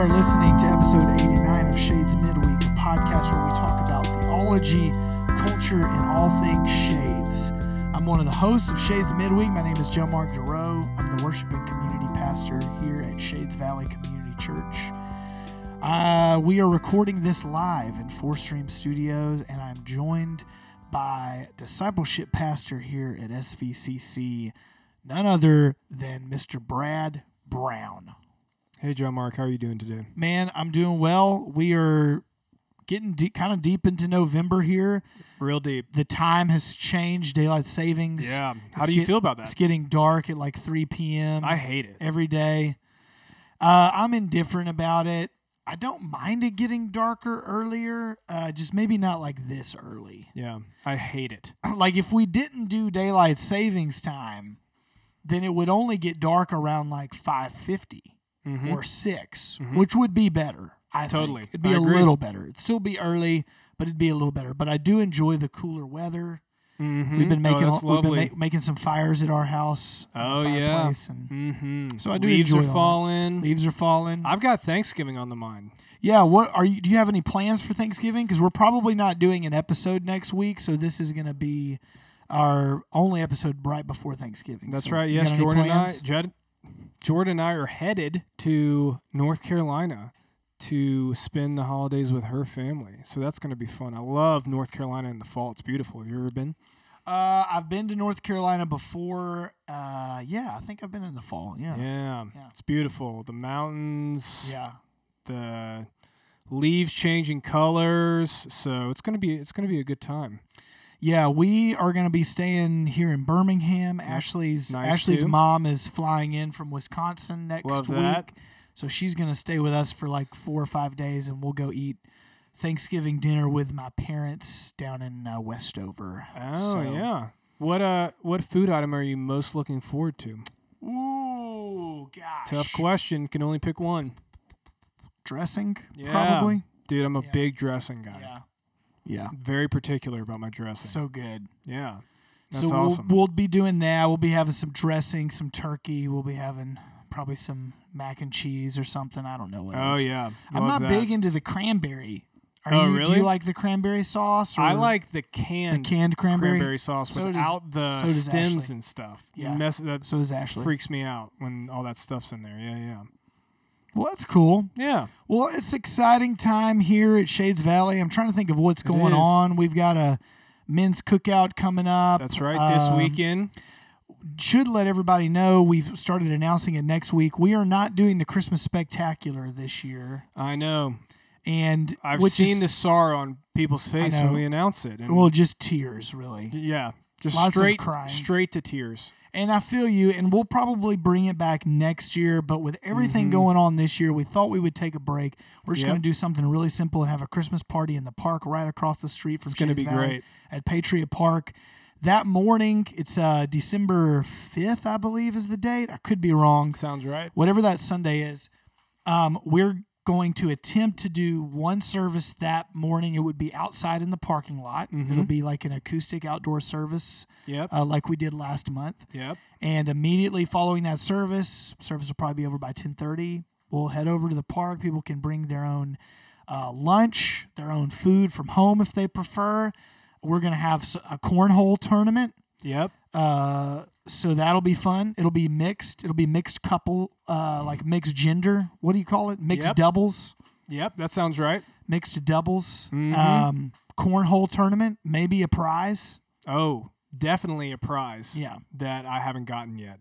are listening to episode 89 of Shades Midweek, a podcast where we talk about theology, culture, and all things shades. I'm one of the hosts of Shades Midweek. My name is Joe Mark Giroux. I'm the worship and community pastor here at Shades Valley Community Church. Uh, we are recording this live in Four Stream Studios, and I'm joined by discipleship pastor here at SVCC, none other than Mr. Brad Brown. Hey, Joe Mark, how are you doing today? Man, I'm doing well. We are getting deep, kind of deep into November here. Real deep. The time has changed. Daylight savings. Yeah. How It's do you get- feel about that? It's getting dark at like 3 p.m. I hate it. every day. Uh, I'm indifferent about it. I don't mind it getting darker earlier. Uh, just maybe not like this early. Yeah, I hate it. like if we didn't do daylight savings time, then it would only get dark around like 5:50 Mhm. or 6, which would be better. I Totally. think. It'd be I a agree. little better. It'd still be early, but it'd be a little better. But I do enjoy the cooler weather. Mhm. We've been Oh, making that's we've been ma- making some fires at our house. Oh, yeah. and mm-hmm. So I do Leaves enjoy are all that. falling. leaves are falling. I've got Thanksgiving on the mind. Yeah, what are you? Do you have any plans for Thanksgiving? Because we're probably not doing an episode next week, so this is going to be our only episode right before Thanksgiving. That's So right. Yes, Jordan and I. Jed, Jordan and I are headed to North Carolina to spend the holidays with her family. So that's going to be fun. I love North Carolina in the fall. It's beautiful. Have you ever been? Uh, I've been to North Carolina before. Uh, yeah, I think I've been in the fall. Yeah, Yeah. Yeah. It's beautiful. The mountains. yeah. the leaves changing colors so it's gonna be it's gonna be a good time Yeah, we are going to be staying here in Birmingham. Ashley's Nice, Ashley's too. mom is flying in from Wisconsin next Love week, that. so she's going to stay with us for like four or five days, and we'll go eat Thanksgiving dinner with my parents down in uh, Westover. oh So- yeah what uh what food item are you most looking forward to Ooh, gosh. tough question can only pick one Dressing, yeah probably. dude i'm a Yeah. big dressing guy Yeah. Yeah. very particular about my dressing So good. yeah that's so awesome we'll, we'll be doing that. We'll be having some dressing, some turkey. We'll be having probably some mac and cheese or something. I don't know what. oh yeah I'm Love not that. big into the cranberry. Are Oh, you, Do you like the cranberry sauce? I like the canned the canned, cranberry. cranberry sauce So does- without the so stems Ashley. and stuff Yeah. Mess, that So does Ashley. freaks me out when all that stuff's in there yeah yeah Well, that's cool. yeah Well, it's exciting time here at Shades Valley. I'm trying to think of what's going on. We've got a men's cookout coming up. That's right. This Um, weekend. should let everybody know we've started announcing it next week. We are not doing the Christmas spectacular this year, I know. and I've seen is, the sorrow on people's face know. when we announce it. And well, just tears really. yeah, just lots straight crying. straight to tears. And I feel you, and we'll probably bring it back next year. But with everything Mhm. going on this year, we thought we would take a break. We're just Yep. going to do something really simple and have a Christmas party in the park right across the street from It's going to be Valley great. at Patriot Park. That morning, it's uh, December 5th, I believe, is the date. I could be wrong. Sounds right. Whatever that Sunday is, um, we're going to attempt to do one service that morning. It would be outside in the parking lot. Mhm. It'll be like an acoustic outdoor service, Yep. uh, like we did last month. Yep. And immediately following that service, service will probably be over by 10:30. We'll head over to the park. People can bring their own uh, lunch, their own food from home if they prefer. We're gonna have a cornhole tournament, Yep. uh, so that'll be fun. It'll be mixed. It'll be mixed couple, uh, like mixed gender. What do you call it? Mixed Yep. doubles. Yep. That sounds right. Mixed doubles. Mhm. Um, cornhole tournament. Maybe a prize. Oh, definitely a prize. Yeah. That I haven't gotten yet.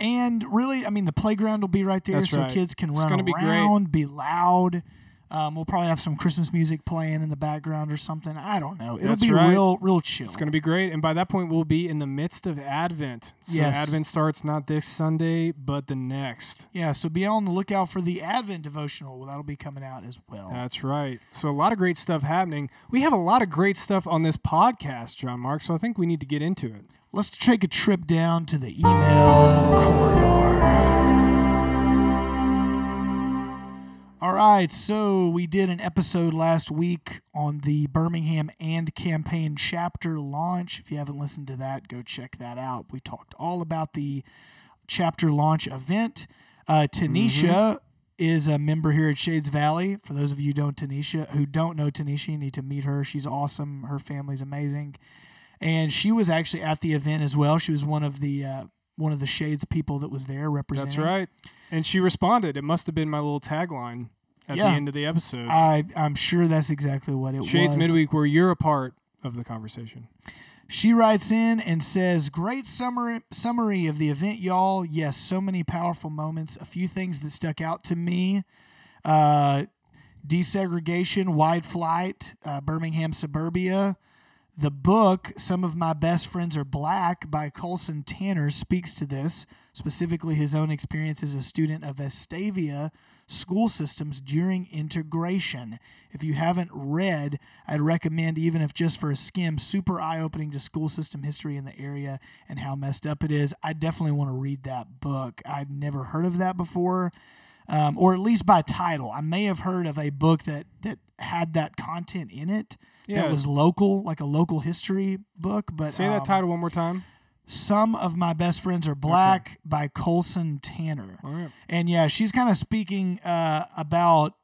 And really, I mean, the playground will be right there, That's so right. kids can It's run gonna be around, be loud. Um, we'll probably have some Christmas music playing in the background or something. I don't know. It'll That's be right. real, real chill. It's going to be great. And by that point, we'll be in the midst of Advent. So Yes. Advent starts not this Sunday, but the next. yeah, so be on the lookout for the Advent devotional. That'll be coming out as well. That's right. So a lot of great stuff happening. We have a lot of great stuff on this podcast, John Mark. So I think we need to get into it. Let's take a trip down to the email corridor. All right, so we did an episode last week on the Birmingham AND Campaign chapter launch. If you haven't listened to that, go check that out. We talked all about the chapter launch event. Uh, Tanisha is a member here at Shades Valley. For those of you who don't Tanisha who don't know Tanisha, you need to meet her. She's awesome. Her family's amazing, and she was actually at the event as well. She was one of the uh, one of the Shades people that was there representing. That's right. And she responded. It must have been my little tagline at Yeah. the end of the episode. I I'm sure that's exactly what it Shades was. Shades Midweek, where you're a part of the conversation. She writes in and says, Great summary, summary of the event, y'all. Yes, so many powerful moments. A few things that stuck out to me uh, desegregation, white flight, uh, Birmingham suburbia. The book, Some of My Best Friends Are Black by Colson Tanner, speaks to this, specifically his own experience as a student of Vestavia school systems during integration. If you haven't read, I'd recommend, even if just for a skim, super eye opening to school system history in the area and how messed up it is. I definitely want to read that book. I'd never heard of that before. Um, or at least by title. I may have heard of a book that that had that content in it Yeah. that was local, like a local history book. But Say um, that title one more time. Some of my best friends are black by Colson Tanner. Right. And yeah, she's kind of speaking uh, about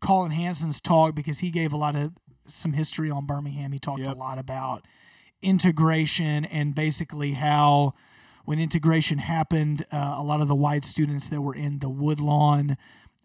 Collin Hansen's talk because he gave a lot of some history on Birmingham. He talked Yep. a lot about integration and basically how when integration happened, uh, a lot of the white students that were in the Woodlawn,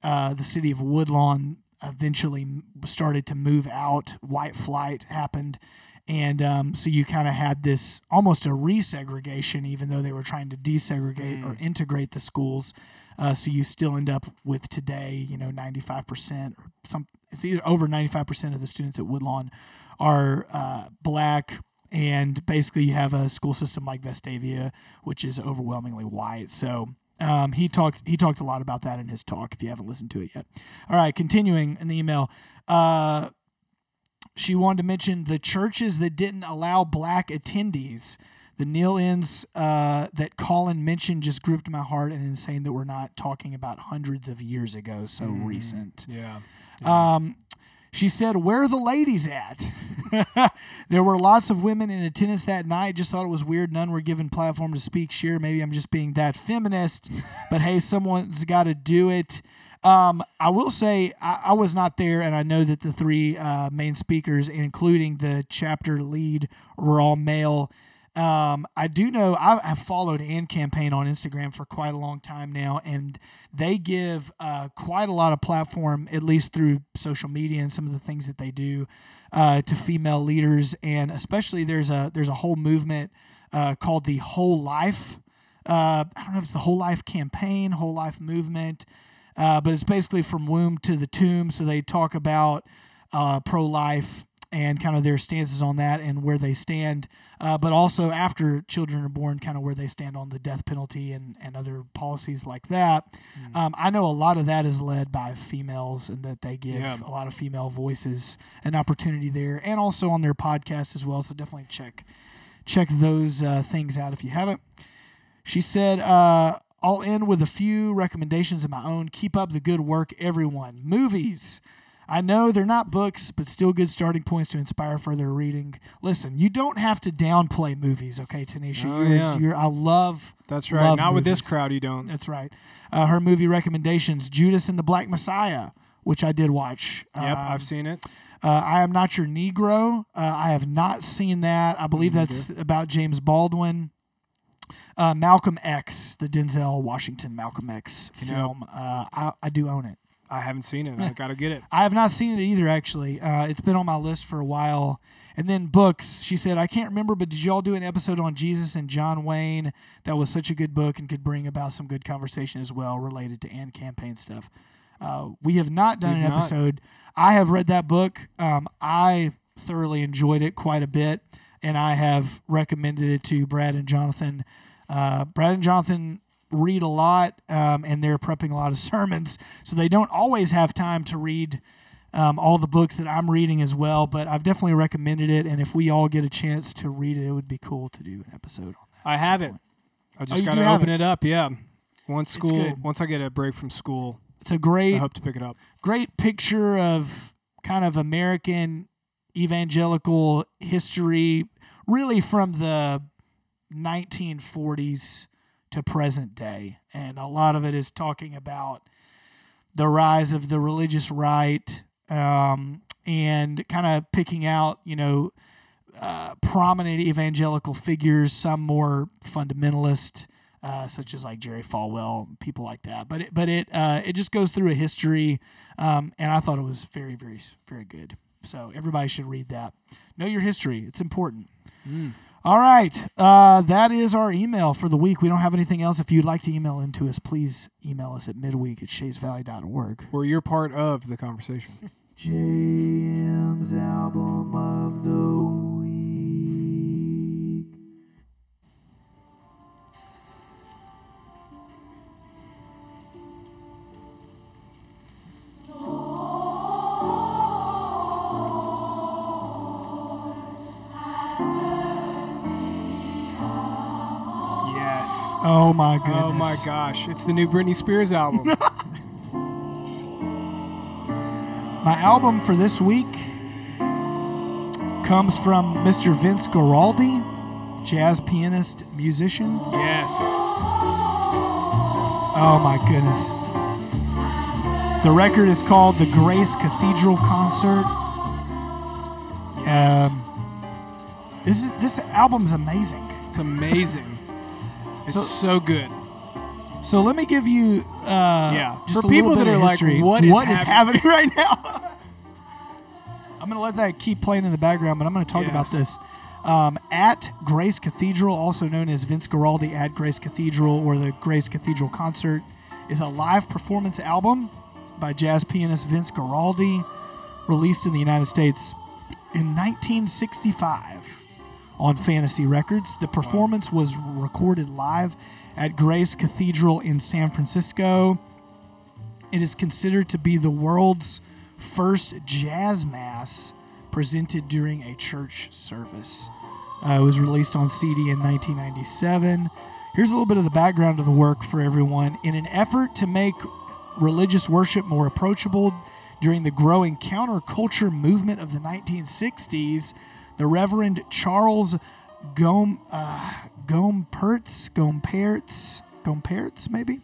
uh, the city of Woodlawn, eventually started to move out. White flight happened. And um, so you kind of had this almost a resegregation, even though they were trying to desegregate or integrate the schools. Uh, so you still end up with today, you know, 95% or some, it's either over 95% of the students at Woodlawn are uh, black. And basically, you have a school system like Vestavia, which is overwhelmingly white. So um, he talks. He talked a lot about that in his talk. If you haven't listened to it yet, all right. Continuing in the email, uh, she wanted to mention the churches that didn't allow black attendees. The kneel-ins uh, that Collin mentioned just gripped my heart, and insane that we're not talking about hundreds of years ago, so recent. Yeah. Um, she said, Where are the ladies at? there were lots of women in attendance that night. Just thought it was weird. None were given platform to speak. Sure, maybe I'm just being that feminist, but hey, someone's got to do it. Um, I will say I, I was not there, and I know that the three uh, main speakers, including the chapter lead, were all male. Um, I do know I have followed AND Campaign on Instagram for quite a long time now, and they give uh, quite a lot of platform, at least through social media and some of the things that they do, uh, to female leaders, and especially there's a there's a whole movement uh, called the Whole Life. Uh, I don't know if it's the Whole Life campaign, Whole Life movement, uh, but it's basically from womb to the tomb. So they talk about uh, pro life and kind of their stances on that and where they stand, uh, but also after children are born, kind of where they stand on the death penalty and, and other policies like that. Um, I know a lot of that is led by females and that they give Yeah. a lot of female voices an opportunity there and also on their podcast as well. So definitely check check those uh, things out if you haven't. She said, uh, I'll end with a few recommendations of my own. Keep up the good work, everyone. Movies. I know they're not books, but still good starting points to inspire further reading. Listen, you don't have to downplay movies, okay, Tanisha? Oh, you're, yeah. you're, I love. That's right. love Not with this crowd, you don't. That's right. Uh, her movie recommendations: Judas and the Black Messiah, which I did watch. Yep, Um, I've seen it. uh, I am not your Negro. Uh, I have not seen that. I believe that's about James Baldwin. Uh, Malcolm X, the Denzel Washington Malcolm X You know- film. Uh, I, I do own it. I haven't seen it. I gotta get it. I have not seen it either, actually. Uh, it's been on my list for a while. And then books. She said, I can't remember, but did y'all do an episode on Jesus and John Wayne? That was such a good book and could bring about some good conversation as well related to AND Campaign stuff. Uh, we have not done We've an not. episode. I have read that book. Um, I thoroughly enjoyed it quite a bit, and I have recommended it to Brad and Jonathan. Uh, Brad and Jonathan read a lot, um, and they're prepping a lot of sermons, so they don't always have time to read um, all the books that I'm reading as well. But I've definitely recommended it, and if we all get a chance to read it, it would be cool to do an episode on that. I have it. I Oh, just you do gotta open it. it up. Yeah. Once school, once I get a break from school, It's a great I hope to pick it up. great picture of kind of American evangelical history, really from the 1940s to present day. And a lot of it is talking about the rise of the religious right, um, and kind of picking out, you know, uh, prominent evangelical figures, some more fundamentalist, uh, such as like Jerry Falwell, people like that. But it, but it uh, it just goes through a history, um, and I thought it was very very very good. So everybody should read that. Know your history; it's important. All right, uh, that is our email for the week. We don't have anything else. If you'd like to email into us, please email us at midweek at shadesvalley.org. Where you're part of the conversation. JM's album of the Oh my goodness. Oh my gosh. It's the new Britney Spears album. My album for this week comes from Mr. Vince Guaraldi, jazz pianist, musician. yes. Oh my goodness. The record is called the Grace Cathedral Concert. Yes. Um, this is this album's amazing. it's amazing. It's So- so, good. So let me give you uh, Yeah. For people that are like, history. what is what is happening? right now? I'm gonna let that keep playing in the background, but I'm gonna talk about this. Um, at Grace Cathedral, also known as Vince Guaraldi at Grace Cathedral or the Grace Cathedral Concert, is a live performance album by jazz pianist Vince Guaraldi, released in the United States in 1965 on Fantasy Records. The performance was recorded live at Grace Cathedral in San Francisco. It is considered to be the world's first jazz mass presented during a church service. Uh, it was released on CD in 1997. Here's a little bit of the background of the work for everyone. In an effort to make religious worship more approachable during the growing counterculture movement of the 1960s, the Reverend Charles Gom, uh, Gompertz, Gompertz, Gompertz, maybe,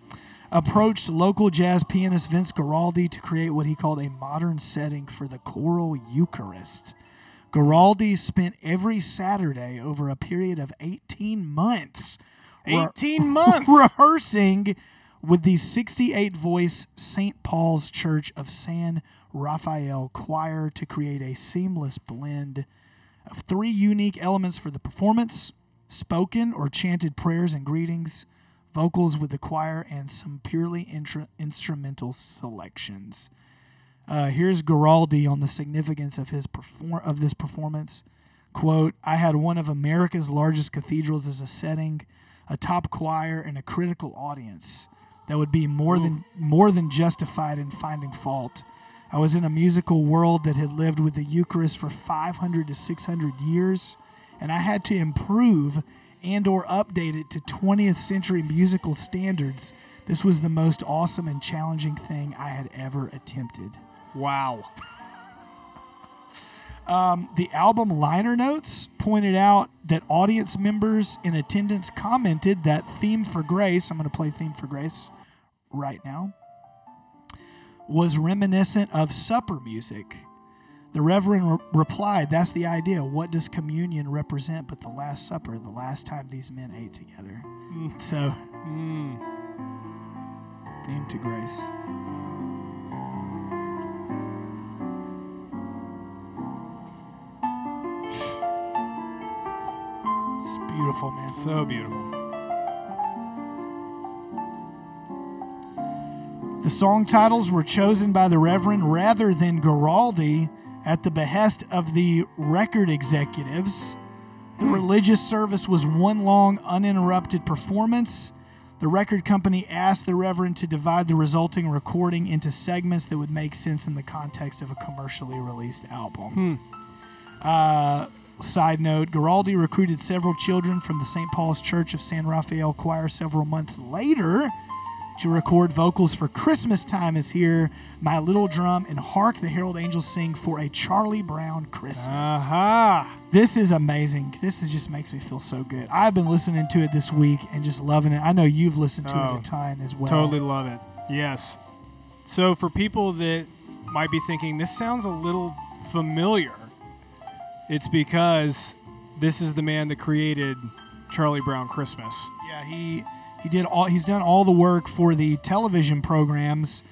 approached local jazz pianist Vince Guaraldi to create what he called a modern setting for the choral Eucharist. Guaraldi spent every Saturday over a period of 18 months re- 18 months. rehearsing with the 68 voice St. Paul's Church of San Rafael choir to create a seamless blend of three unique elements for the performance spoken or chanted prayers and greetings, vocals with the choir, and some purely intra- instrumental selections. Uh, here's Guaraldi on the significance of his perform- of this performance. Quote, I had one of America's largest cathedrals as a setting, a top choir, and a critical audience that would be more than more than justified in finding fault. I was in a musical world that had lived with the Eucharist for 500 to 600 years, and I had to improve and or update it to 20th century musical standards. This was the most awesome and challenging thing I had ever attempted. Wow. Um, the album liner notes pointed out that audience members in attendance commented that Theme for Grace, I'm going to play Theme for Grace right now, was reminiscent of supper music. The Reverend re- replied, That's the idea. What does communion represent but the Last Supper, the last time these men ate together? So, Mm. Theme to Grace. It's beautiful, man. So beautiful. The song titles were chosen by the Reverend rather than Guaraldi at the behest of the record executives. The religious service was one long, uninterrupted performance. The record company asked the Reverend to divide the resulting recording into segments that would make sense in the context of a commercially released album. Uh, side note Guaraldi recruited several children from the St. Paul's Church of San Rafael Choir several months later to record vocals for Christmas Time is Here, My Little Drum, and Hark the Herald Angels Sing for a Charlie Brown Christmas. Aha. This is amazing. This is just makes me feel so good. I've been listening to it this week and just loving it. I know you've listened to it Oh, a ton as well. Totally love it. Yes. So for people that might be thinking this sounds a little familiar, it's because this is the man that created Charlie Brown Christmas. Yeah, he he did all. He's done all the work for the television programs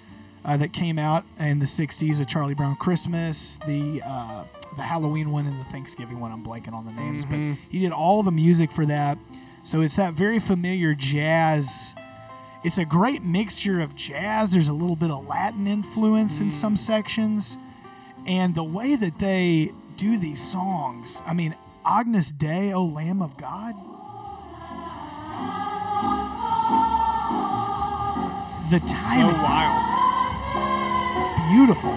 uh, that came out in the '60s: the Charlie Brown Christmas, the uh, the Halloween one, and the Thanksgiving one. I'm blanking on the names, Mhm. but he did all the music for that. So it's that very familiar jazz. It's a great mixture of jazz. There's a little bit of Latin influence in some sections, and the way that they do these songs. I mean, Agnus Dei, O Lamb of God. The So wild. beautiful.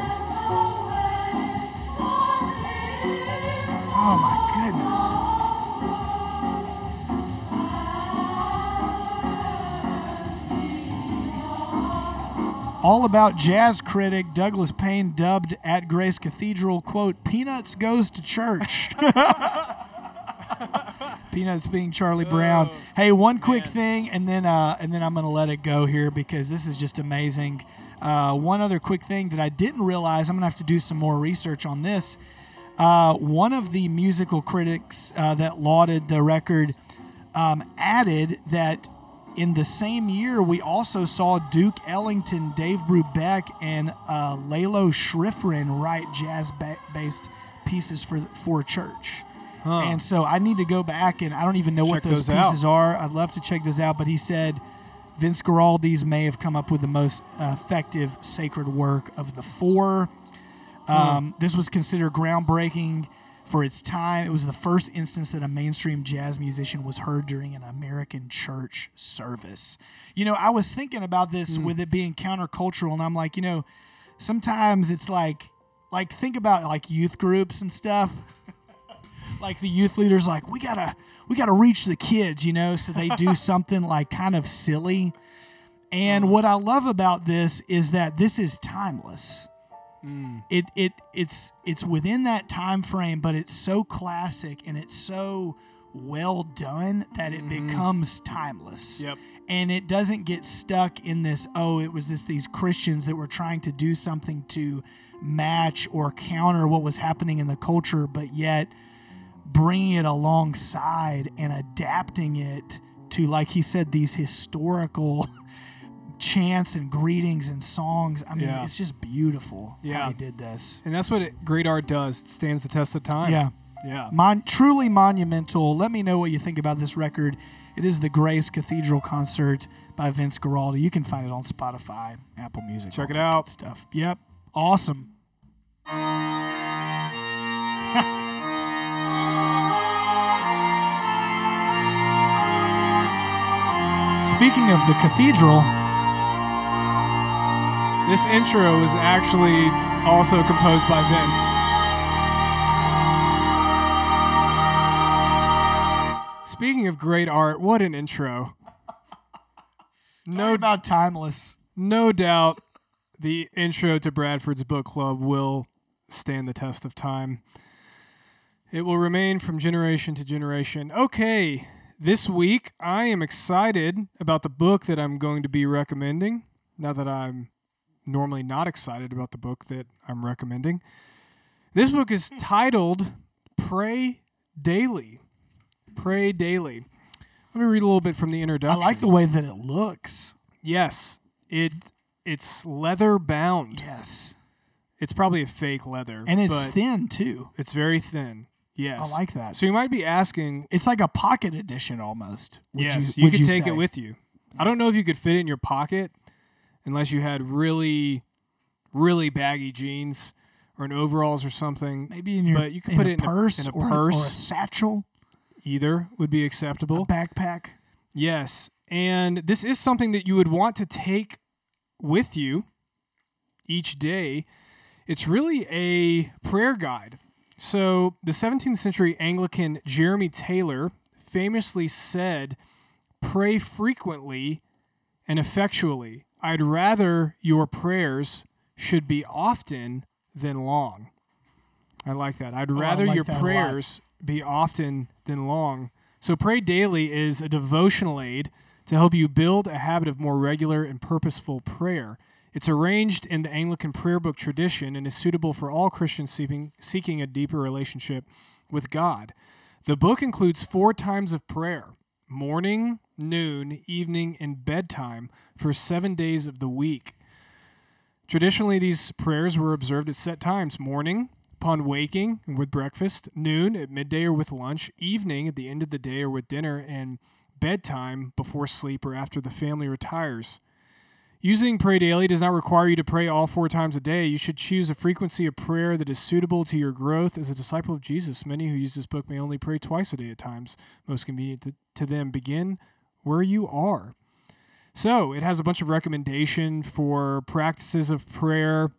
Oh my goodness. All about jazz critic Douglas Payne dubbed at Grace Cathedral, quote, Peanuts goes to church. Peanuts being Charlie Brown. Oh, hey, one quick man. thing, and then uh, and then I'm gonna let it go here because this is just amazing. Uh, one other quick thing that I didn't realize, I'm gonna have to do some more research on this. Uh, one of the musical critics uh, that lauded the record um, added that in the same year we also saw Duke Ellington, Dave Brubeck, and uh, Lalo Schifrin write jazz-based pieces for for church. Huh. And so I need to go back and I don't even know what Check those, those out. pieces are. I'd love to check those out, but he said Vince Guaraldi's may have come up with the most effective sacred work of the four. Hmm. Um, This was considered groundbreaking for its time. It was the first instance that a mainstream jazz musician was heard during an American church service. You know, I was thinking about this Hmm. with it being countercultural, and I'm like, you know, sometimes it's like, like think about like youth groups and stuff like the youth leaders like we gotta we gotta reach the kids you know so they do something like kind of silly. And mm. what i love about this is that this is timeless. Mm. It it it's it's within that time frame but it's so classic and it's so well done that it mm-hmm. becomes timeless. Yep. and it doesn't get stuck in this oh it was this these christians that were trying to do something to match or counter what was happening in the culture but yet bringing it alongside and adapting it to like he said these historical chants and greetings and songs i mean Yeah. it's just beautiful Yeah. how he did this And that's what it, great art does. It stands the test of time. yeah Yeah. Mon- truly monumental. Let me know what you think about this record. It is the Grace Cathedral concert by Vince Guaraldi. You can find it on Spotify, Apple Music. Check it out. Stuff. Yep. Awesome. Speaking of the cathedral, This intro was actually also composed by Vince. Speaking of great art, what an intro. no about timeless. no doubt the intro to Bradford's book club will stand the test of time. It will remain from generation to generation. Okay, this week I am excited about the book that I'm going to be recommending. Now that I'm normally not excited about the book that I'm recommending. This book is titled Pray Daily. Pray Daily. Let me read a little bit from the introduction. I like the way that it looks. Yes, it it's leather bound. Yes. It's probably a fake leather, And it's thin too. it's very thin. Yes, I like that. So you might be asking, It's like a pocket edition almost. Would yes, you, you, could take say? it with you. I don't know if you could fit it in your pocket unless you had really, really baggy jeans or an overalls or something. Maybe in your But you could put a it in a- purse, in a or, purse. or a satchel, Either would be a acceptable. backpack. Yes. And this is something that you would want to take with you each day. It's really a prayer guide. So, the 17th century Anglican Jeremy Taylor famously said, Pray frequently and effectually. I'd rather your prayers should be often than long. I like that. I'd Oh, rather like your that a lot. prayers be often than long. So, Pray Daily is a devotional aid to help you build a habit of more regular and purposeful prayer. It's arranged in the Anglican prayer book tradition and is suitable for all Christians seeking, seeking a deeper relationship with God. The book includes four times of prayer morning, noon, evening, and bedtime for seven days of the week. Traditionally, these prayers were observed at set times morning, upon waking with breakfast, noon, at midday or with lunch, evening, at the end of the day or with dinner, and bedtime before sleep or after the family retires. Using Pray Daily does not require you to pray all four times a day. You should choose a frequency of prayer that is suitable to your growth as a disciple of Jesus. Many who use this book may only pray twice a day at times, most convenient to, them. Begin where you are. So it has a bunch of recommendation for practices of prayer.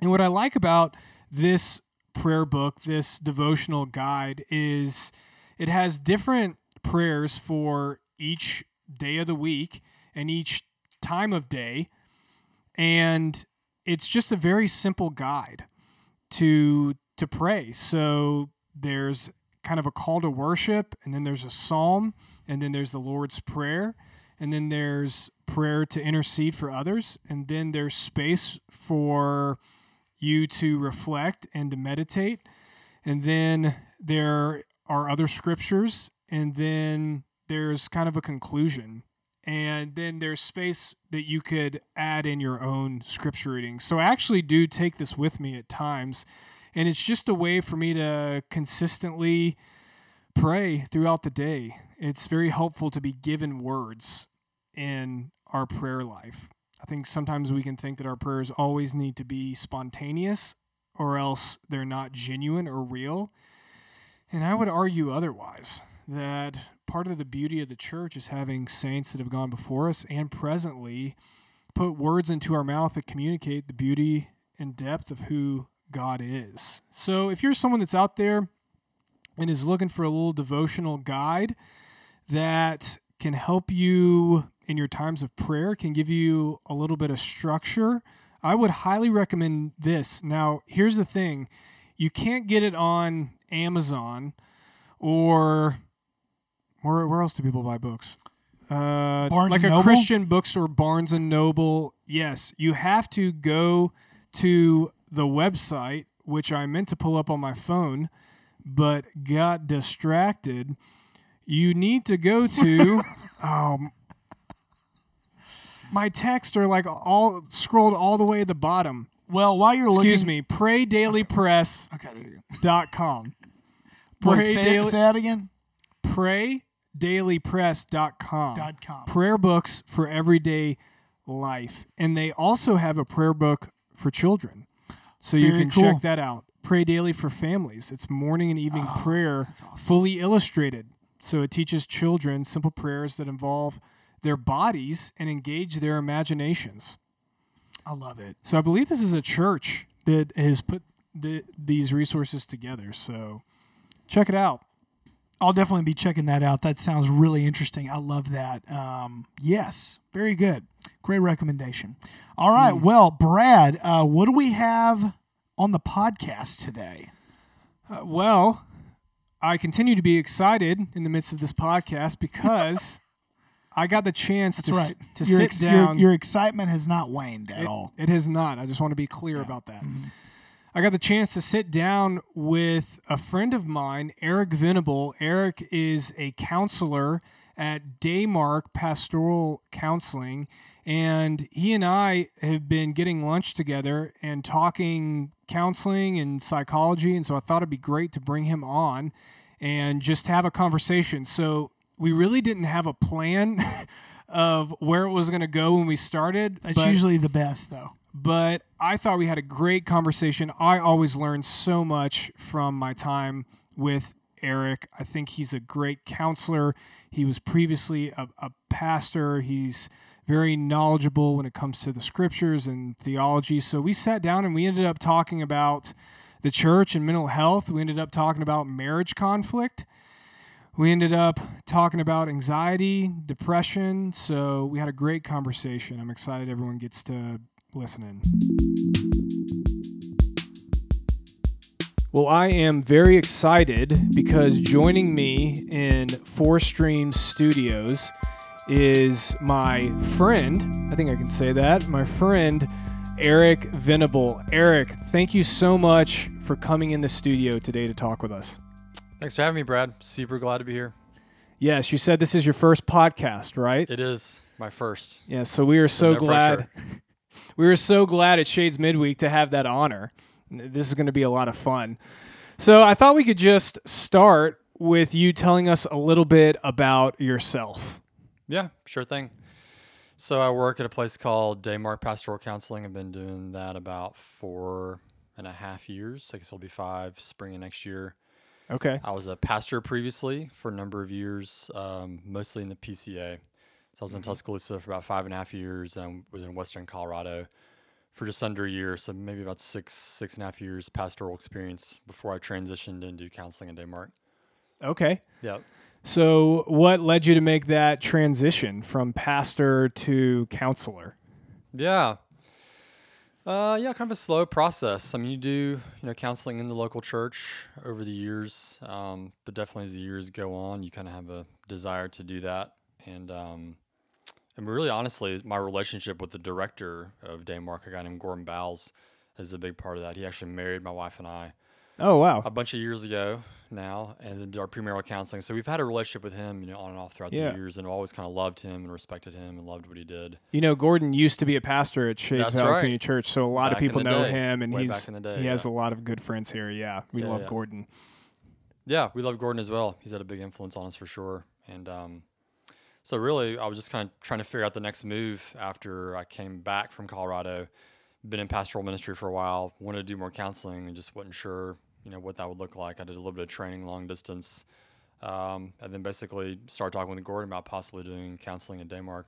And what I like about this prayer book, this devotional guide, is it has different prayers for each day of the week and each time of day. And it's just a very simple guide to to pray. So there's kind of a call to worship, and then there's a psalm, and then there's the Lord's Prayer, and then there's prayer to intercede for others, and then there's space for you to reflect and to meditate. And then there are other scriptures, and then there's kind of a conclusion and then there's space that you could add in your own scripture reading. So I actually do take this with me at times, and it's just a way for me to consistently pray throughout the day. It's very helpful to be given words in our prayer life. I think sometimes we can think that our prayers always need to be spontaneous or else they're not genuine or real. And I would argue otherwise that part of the beauty of the church is having saints that have gone before us and presently put words into our mouth that communicate the beauty and depth of who God is. So if you're someone that's out there and is looking for a little devotional guide that can help you in your times of prayer, can give you a little bit of structure, I would highly recommend this. Now, here's the thing you can't get it on Amazon or where, where else do people buy books? Uh, Barnes like a Noble? Christian bookstore, Barnes and Noble. Yes, you have to go to the website, which I meant to pull up on my phone, but got distracted. You need to go to. um, my texts are like all scrolled all the way at the bottom. Well, while you're looking, Excuse me. PrayDailyPress.com. Okay, there you go. Wait, Pray say, daily, say that again. praydailypress.com. Dot com. Prayer books for everyday life. And they also have a prayer book for children. So you can cool. check that out. Pray Daily for Families. It's morning and evening Oh, prayer, awesome. fully illustrated. So it teaches children simple prayers that involve their bodies and engage their imaginations. I love it. So I believe this is a church that has put the, these resources together. So check it out. I'll definitely be checking that out. That sounds really interesting. I love that. Um, yes, very good. Great recommendation. All right. Hmm. Well, Brad, uh, what do we have on the podcast today? Uh, well, I continue to be excited in the midst of this podcast because I got the chance That's to, right. to your, sit ex- down. Your, excitement has not waned at it, all. it has not. I just want to be clear about that. Mm-hmm. I got the chance to sit down with a friend of mine, Eric Venable. Eric is a counselor at Daymark Pastoral Counseling, and he and I have been getting lunch together and talking counseling and psychology. And so I thought it'd be great to bring him on and just have a conversation. So we really didn't have a plan of where it was going to go when we started. That's usually the best, though. But I thought we had a great conversation. I always learn so much from my time with Eric. I think he's a great counselor. He was previously a, a pastor. He's very knowledgeable when it comes to the scriptures and theology. So we sat down and we ended up talking about the church and mental health. We ended up talking about marriage conflict. We ended up talking about anxiety, depression. So we had a great conversation. I'm excited everyone gets to listen in. Well, I am very excited because joining me in Four Stream Studios is my friend. I think I can say that. My friend, Eric Venable. Eric, thank you so much for coming in the studio today to talk with us. Thanks for having me, Brad. Super glad to be here. Yes, you said this is your first podcast, right? It is my first. Yeah, so we are so no glad. we were so glad at Shades Midweek to have that honor. This is going to be a lot of fun. So I thought we could just start with you telling us a little bit about yourself. Yeah, sure thing. So I work at a place called Daymark Pastoral Counseling. I've been doing that about four and a half years. I guess it'll be five spring of next year. Okay. I was a pastor previously for a number of years, um, mostly in the PCA. So I was in Tuscaloosa for about five and a half years, and I was in Western Colorado for just under a year, so maybe about six six and a half years pastoral experience before I transitioned into counseling in Daymark. Okay. Yeah. So what led you to make that transition from pastor to counselor? Yeah. Uh, yeah, kind of a slow process. I mean, you do, you know, counseling in the local church over the years, um, but definitely as the years go on, you kind of have a desire to do that. And, um, and really, honestly, my relationship with the director of Daymark, a guy named Gordon Bowles, is a big part of that. He actually married my wife and I Oh wow. a bunch of years ago now, and then did our premarital counseling. So we've had a relationship with him, you know, on and off throughout Yeah. the years, and always kind of loved him and respected him and loved what he did. You know, Gordon used to be a pastor at Shades That's Valley right. Community Church, so a lot of Back in people know day. him, and Way he's back in the day, he has a lot of good friends here. Yeah, we Yeah, love yeah. Gordon. Yeah, we love Gordon as well. He's had a big influence on us for sure. And um, so, really, I was just kind of trying to figure out the next move after I came back from Colorado. Been in pastoral ministry for a while, wanted to do more counseling, and just wasn't sure, you know, what that would look like. I did a little bit of training long distance, um, and then basically started talking with Gordon about possibly doing counseling in Daymark.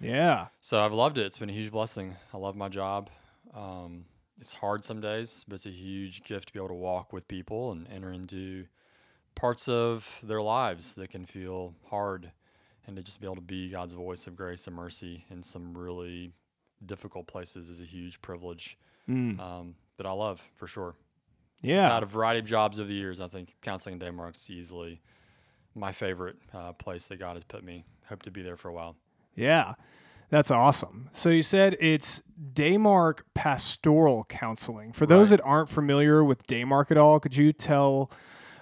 Yeah. So I've loved it. It's been a huge blessing. I love my job. Um, it's hard some days, but it's a huge gift to be able to walk with people and enter into parts of their lives that can feel hard and to just be able to be God's voice of grace and mercy in some really difficult places is a huge privilege Mm. um, that I love for sure. Yeah. Out of a variety of jobs over the years, I think counseling in Daymark's easily my favorite uh, place that God has put me. Hope to be there for a while. Yeah. That's awesome. So you said it's Daymark Pastoral Counseling. For those Right. that aren't familiar with Daymark at all, could you tell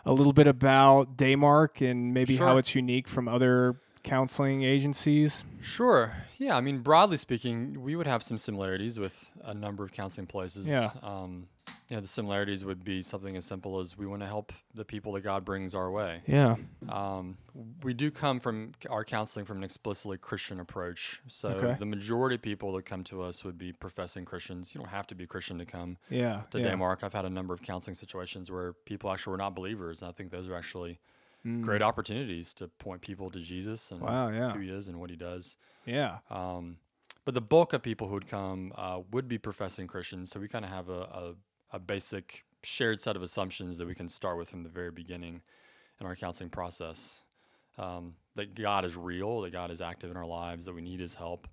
a little bit about Daymark and maybe how it's unique from other counseling agencies? Sure. Yeah. I mean, broadly speaking, we would have some similarities with a number of counseling places. Yeah. Um, you know, the similarities would be something as simple as we want to help the people that God brings our way. Yeah. Um, we do come from our counseling from an explicitly Christian approach. So Okay. the majority of people that come to us would be professing Christians. You don't have to be Christian to come Yeah. to yeah. Daymark. I've had a number of counseling situations where people actually were not believers, and I think those are actually Mm. great opportunities to point people to Jesus and Wow, yeah. who He is and what He does. Yeah. Um, but the bulk of people who would come uh, would be professing Christians. So we kind of have a, a, a basic shared set of assumptions that we can start with from the very beginning in our counseling process. Um, that God is real, that God is active in our lives, that we need His help.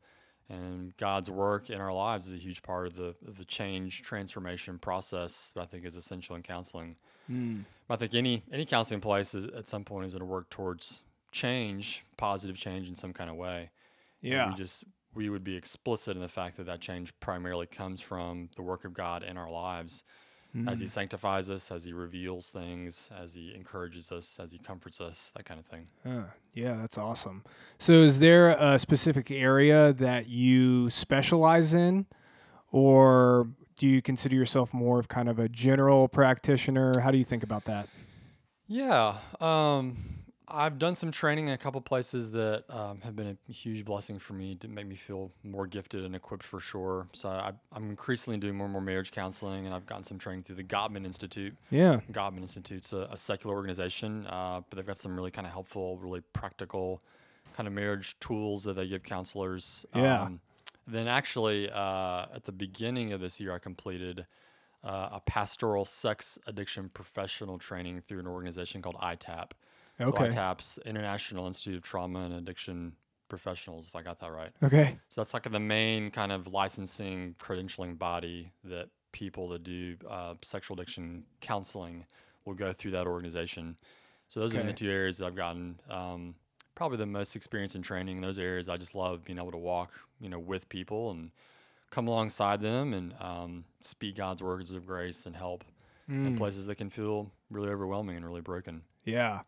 And God's work in our lives is a huge part of the, of the change, transformation process that I think is essential in counseling. Mm. I think any any counseling place is, at some point is going to work towards change, positive change in some kind of way. And Yeah. we just we would be explicit in the fact that that change primarily comes from the work of God in our lives, as He Mm. sanctifies us, as He reveals things, as He encourages us, as He comforts us, that kind of thing. Uh, yeah, that's awesome. So, is there a specific area that you specialize in, or do you consider yourself more of kind of a general practitioner? How do you think about that? Yeah, um, I've done some training in a couple places that um, have been a huge blessing for me to make me feel more gifted and equipped for sure. So I, I'm increasingly doing more and more marriage counseling, and I've gotten some training through the Gottman Institute. Yeah. Gottman Institute's a, a secular organization, uh, but they've got some really kind of helpful, really practical kind of marriage tools that they give counselors. Yeah. Um, then actually, uh, at the beginning of this year, I completed uh, a pastoral sex addiction professional training through an organization called ITAP. Okay. So ITAP's International Institute of Trauma and Addiction Professionals, if I got that right. Okay. So that's like the main kind of licensing credentialing body that people that do uh, sexual addiction counseling will go through that organization. So those have been the two areas that I've gotten um, probably the most experience in training in those areas. I just love being able to walk, you know, with people and come alongside them and um, speak God's words of grace and help in Mm. places that can feel really overwhelming and really broken. Yeah.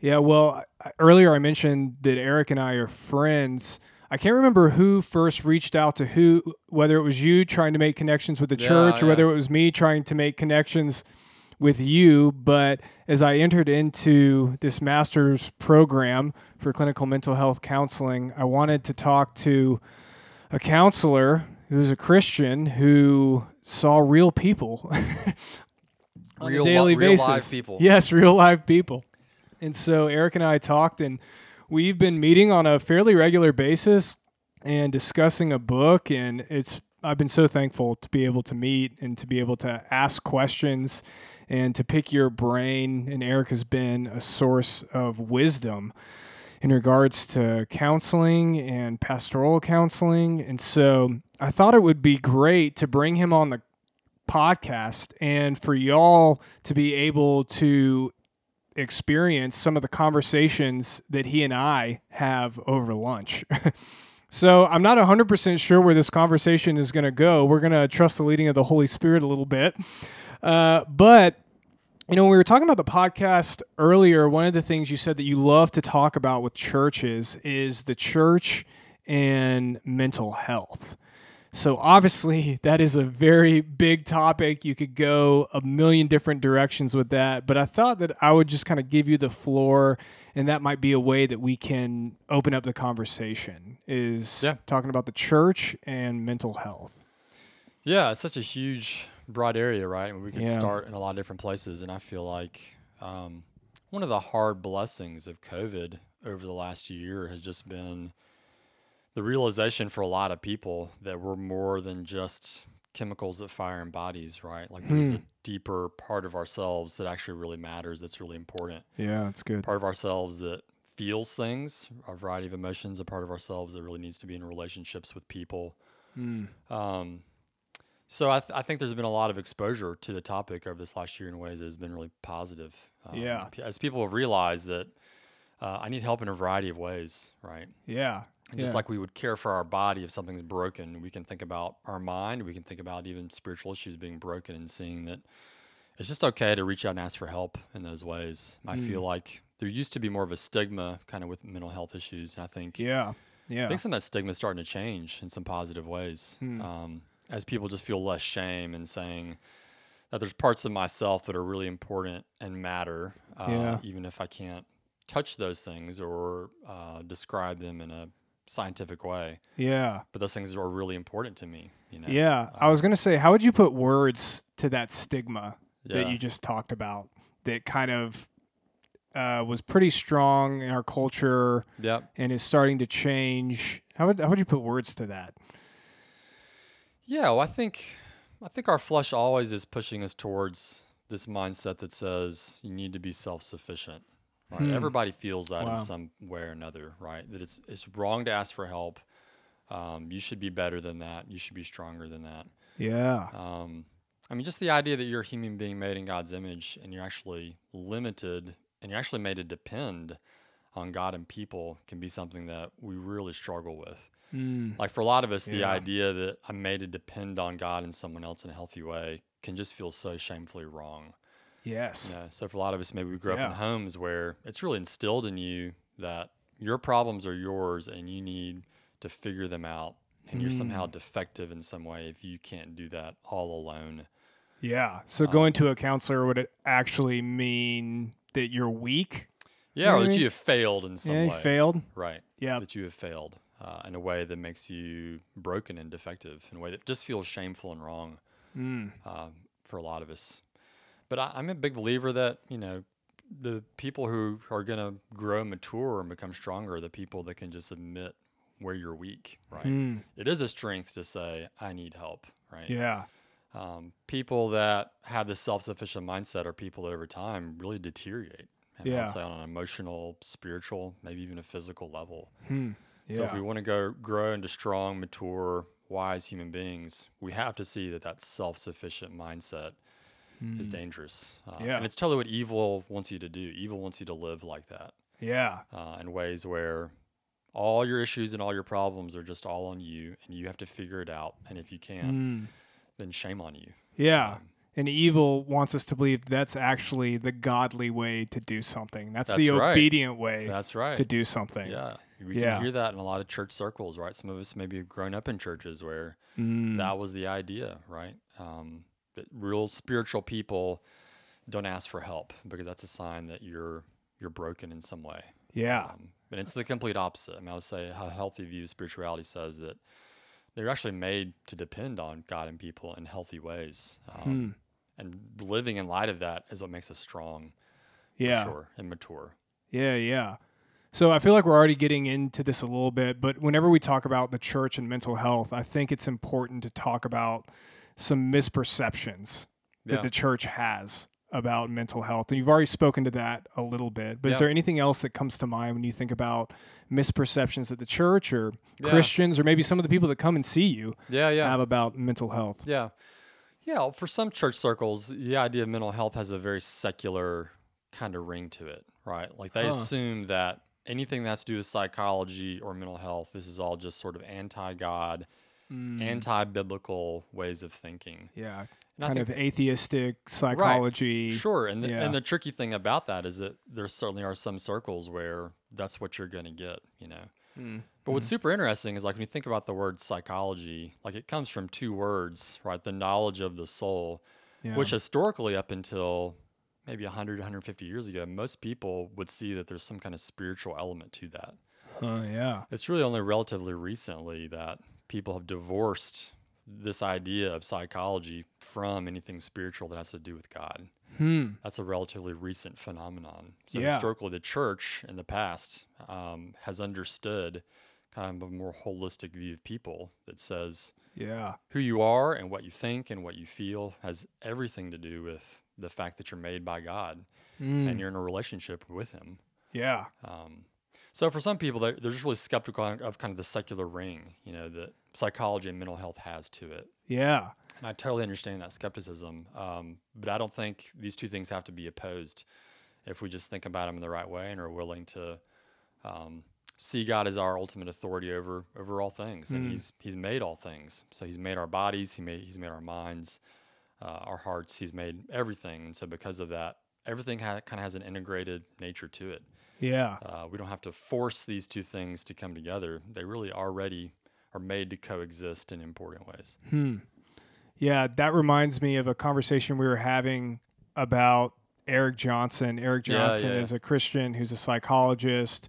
Yeah. Well, earlier I mentioned that Eric and I are friends. I can't remember who first reached out to who, whether it was you trying to make connections with the Yeah, church or yeah. whether it was me trying to make connections with you. But as I entered into this master's program for clinical mental health counseling, I wanted to talk to a counselor who's a Christian who saw real people on Real a li- daily real basis. live people. Yes, real live people. And so Eric and I talked, and we've been meeting on a fairly regular basis and discussing a book. And it's I've been so thankful to be able to meet and to be able to ask questions and to pick your brain. And Eric has been a source of wisdom in regards to counseling and pastoral counseling. And so I thought it would be great to bring him on the podcast and for y'all to be able to experience some of the conversations that he and I have over lunch. so I'm not 100% sure where this conversation is going to go. We're going to trust the leading of the Holy Spirit a little bit. Uh, but you know, when we were talking about the podcast earlier, one of the things you said that you love to talk about with churches is the church and mental health. So obviously, that is a very big topic. You could go a million different directions with that, but I thought that I would just kind of give you the floor, and that might be a way that we can open up the conversation. Is Yeah. talking about the church and mental health. Yeah, it's such a huge, broad area, right? And we can Yeah. start in a lot of different places. And I feel like um, one of the hard blessings of COVID over the last year has just been the realization for a lot of people that we're more than just chemicals that fire in bodies, right? Like there's a deeper part of ourselves that actually really matters, that's really important. Yeah, that's good. Part of ourselves that feels things, a variety of emotions, a part of ourselves that really needs to be in relationships with people. Um, so I, th- I think there's been a lot of exposure to the topic over this last year in ways that has been really positive. Um, Yeah. As people have realized that uh, I need help in a variety of ways, right? Yeah. And just yeah. like we would care for our body if something's broken, we can think about our mind. We can think about even spiritual issues being broken and seeing that it's just okay to reach out and ask for help in those ways. I feel Mm. like there used to be more of a stigma kind of with mental health issues. And I think yeah. yeah, I think some of that stigma is starting to change in some positive ways. Hmm. Um, as people just feel less shame in saying that there's parts of myself that are really important and matter, uh, Yeah. even if I can't touch those things or uh, describe them in a scientific way. Yeah. But those things are really important to me. You know. Yeah. I was going to say, how would you put words to that stigma that you just talked about that kind of uh, was pretty strong in our culture Yep. and is starting to change? How would, how would you put words to that? Yeah, well, I think I think our flesh always is pushing us towards this mindset that says you need to be self-sufficient. Right? Hmm. Everybody feels that Wow. in some way or another, right? That it's it's wrong to ask for help. Um, you should be better than that. You should be stronger than that. Yeah. Um, I mean, just the idea that you're a human being made in God's image and you're actually limited and you're actually made to depend on God and people can be something that we really struggle with. Mm. Like for a lot of us, the idea that I'm made to depend on God and someone else in a healthy way can just feel so shamefully wrong. Yes. You know? So for a lot of us, maybe we grew up Yeah. in homes where it's really instilled in you that your problems are yours and you need to figure them out. And you're Mm. somehow defective in some way if you can't do that all alone. Yeah. So Um, going to a counselor would it actually mean that you're weak? Yeah, or know what I that you have failed in some yeah, way. failed. Right. Yeah. That you have failed uh, in a way that makes you broken and defective, in a way that just feels shameful and wrong. Mm. um, for a lot of us. But I, I'm a big believer that you know the people who are going to grow, mature, and become stronger are the people that can just admit where you're weak. Right? Mm. It is a strength to say I need help. Right? Yeah. Um, people that have this self-sufficient mindset are people that over time really deteriorate. And Yeah. would say on an emotional, spiritual, maybe even a physical level. Hmm. Yeah. So if we want to go grow into strong, mature, wise human beings, we have to see that that self-sufficient mindset is dangerous. Uh, Hmm. Yeah. And it's totally what evil wants you to do. Evil wants you to live like that. Yeah. uh, in ways where all your issues and all your problems are just all on you, and you have to figure it out. And if you can't, Mm. then shame on you. Yeah. Um, And evil wants us to believe that's actually the godly way to do something. That's, the right. obedient way That's right. to do something. Yeah, we Yeah. can hear that in a lot of church circles, right? Some of us maybe have grown up in churches where Mm. that was the idea, right? Um, that real spiritual people don't ask for help because that's a sign that you're you're broken in some way. Yeah. Um, and it's the complete opposite. I mean, I would say a healthy view of spirituality says that they're actually made to depend on God and people in healthy ways. Um, Hmm. And living in light of that is what makes us strong, Yeah. sure, and mature. Yeah, yeah. So I feel like we're already getting into this a little bit, but whenever we talk about the church and mental health, I think it's important to talk about some misperceptions that Yeah. the church has about mental health. And you've already spoken to that a little bit. But is there anything else that comes to mind when you think about misperceptions that the church or Yeah. Christians or maybe some of the people that come and see you Yeah, yeah. have about mental health? Yeah. Yeah. For some church circles, the idea of mental health has a very secular kind of ring to it, right? Like they Huh. assume that anything that's to do with psychology or mental health, this is all just sort of anti God, Mm. anti biblical ways of thinking. yeah, And kind think- of atheistic psychology. Sure. And the, Yeah. and the tricky thing about that is that there certainly are some circles where that's what you're going to get, you know? Mm. But what's super interesting is like when you think about the word psychology, like it comes from two words, right? The knowledge of the soul, Yeah. which historically up until maybe 100 150 years ago most people would see that there's some kind of spiritual element to that Uh, yeah. it's really only relatively recently that people have divorced this idea of psychology from anything spiritual that has to do with god Hmm. that's a relatively recent phenomenon so Yeah. historically the church in the past um, has understood kind of a more holistic view of people that says Yeah. who you are and what you think and what you feel has everything to do with the fact that you're made by God Mm. and you're in a relationship with Him. Yeah. Um, so for some people, they're, they're just really skeptical of kind of the secular ring, you know, that psychology and mental health has to it. Yeah. And I totally understand that skepticism, um, but I don't think these two things have to be opposed if we just think about them in the right way and are willing to um, see God as our ultimate authority over over all things. And Mm. He's He's made all things. So He's made our bodies. He made He's made our minds, uh, our hearts. He's made everything. And so because of that, everything ha- kind of has an integrated nature to it. Yeah. Uh, we don't have to force these two things to come together. They really already are made to coexist in important ways. Hmm. Yeah, that reminds me of a conversation we were having about Eric Johnson. Eric Johnson yeah. is a Christian who's a psychologist,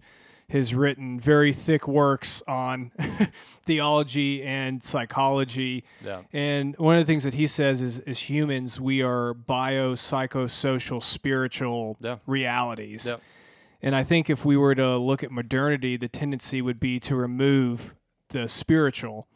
has written very thick works on theology and psychology. Yeah. And one of the things that he says is as humans, we are bio, psychosocial, spiritual Yeah. realities. And I think if we were to look at modernity, the tendency would be to remove the spiritual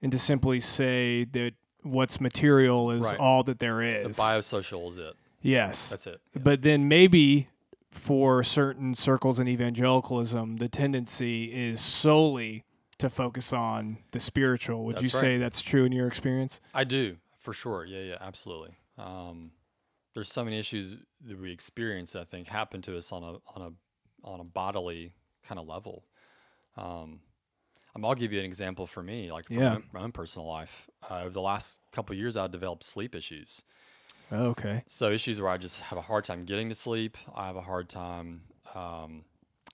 and to simply say that what's material is Right. all that there is. The biosocial is it. yes. That's it. Yeah. But then maybe for certain circles in evangelicalism, the tendency is solely to focus on the spiritual. Would you right. say that's true in your experience? I do for sure. Yeah, yeah, absolutely. Um, there's so many issues that we experience that I think happen to us on a on a on a bodily kind of level. Um, um, I'll give you an example for me, like from Yeah. my, own, my own personal life. Uh, over the last couple of years, I've developed sleep issues. Okay. So issues where I just have a hard time getting to sleep. I have a hard time um,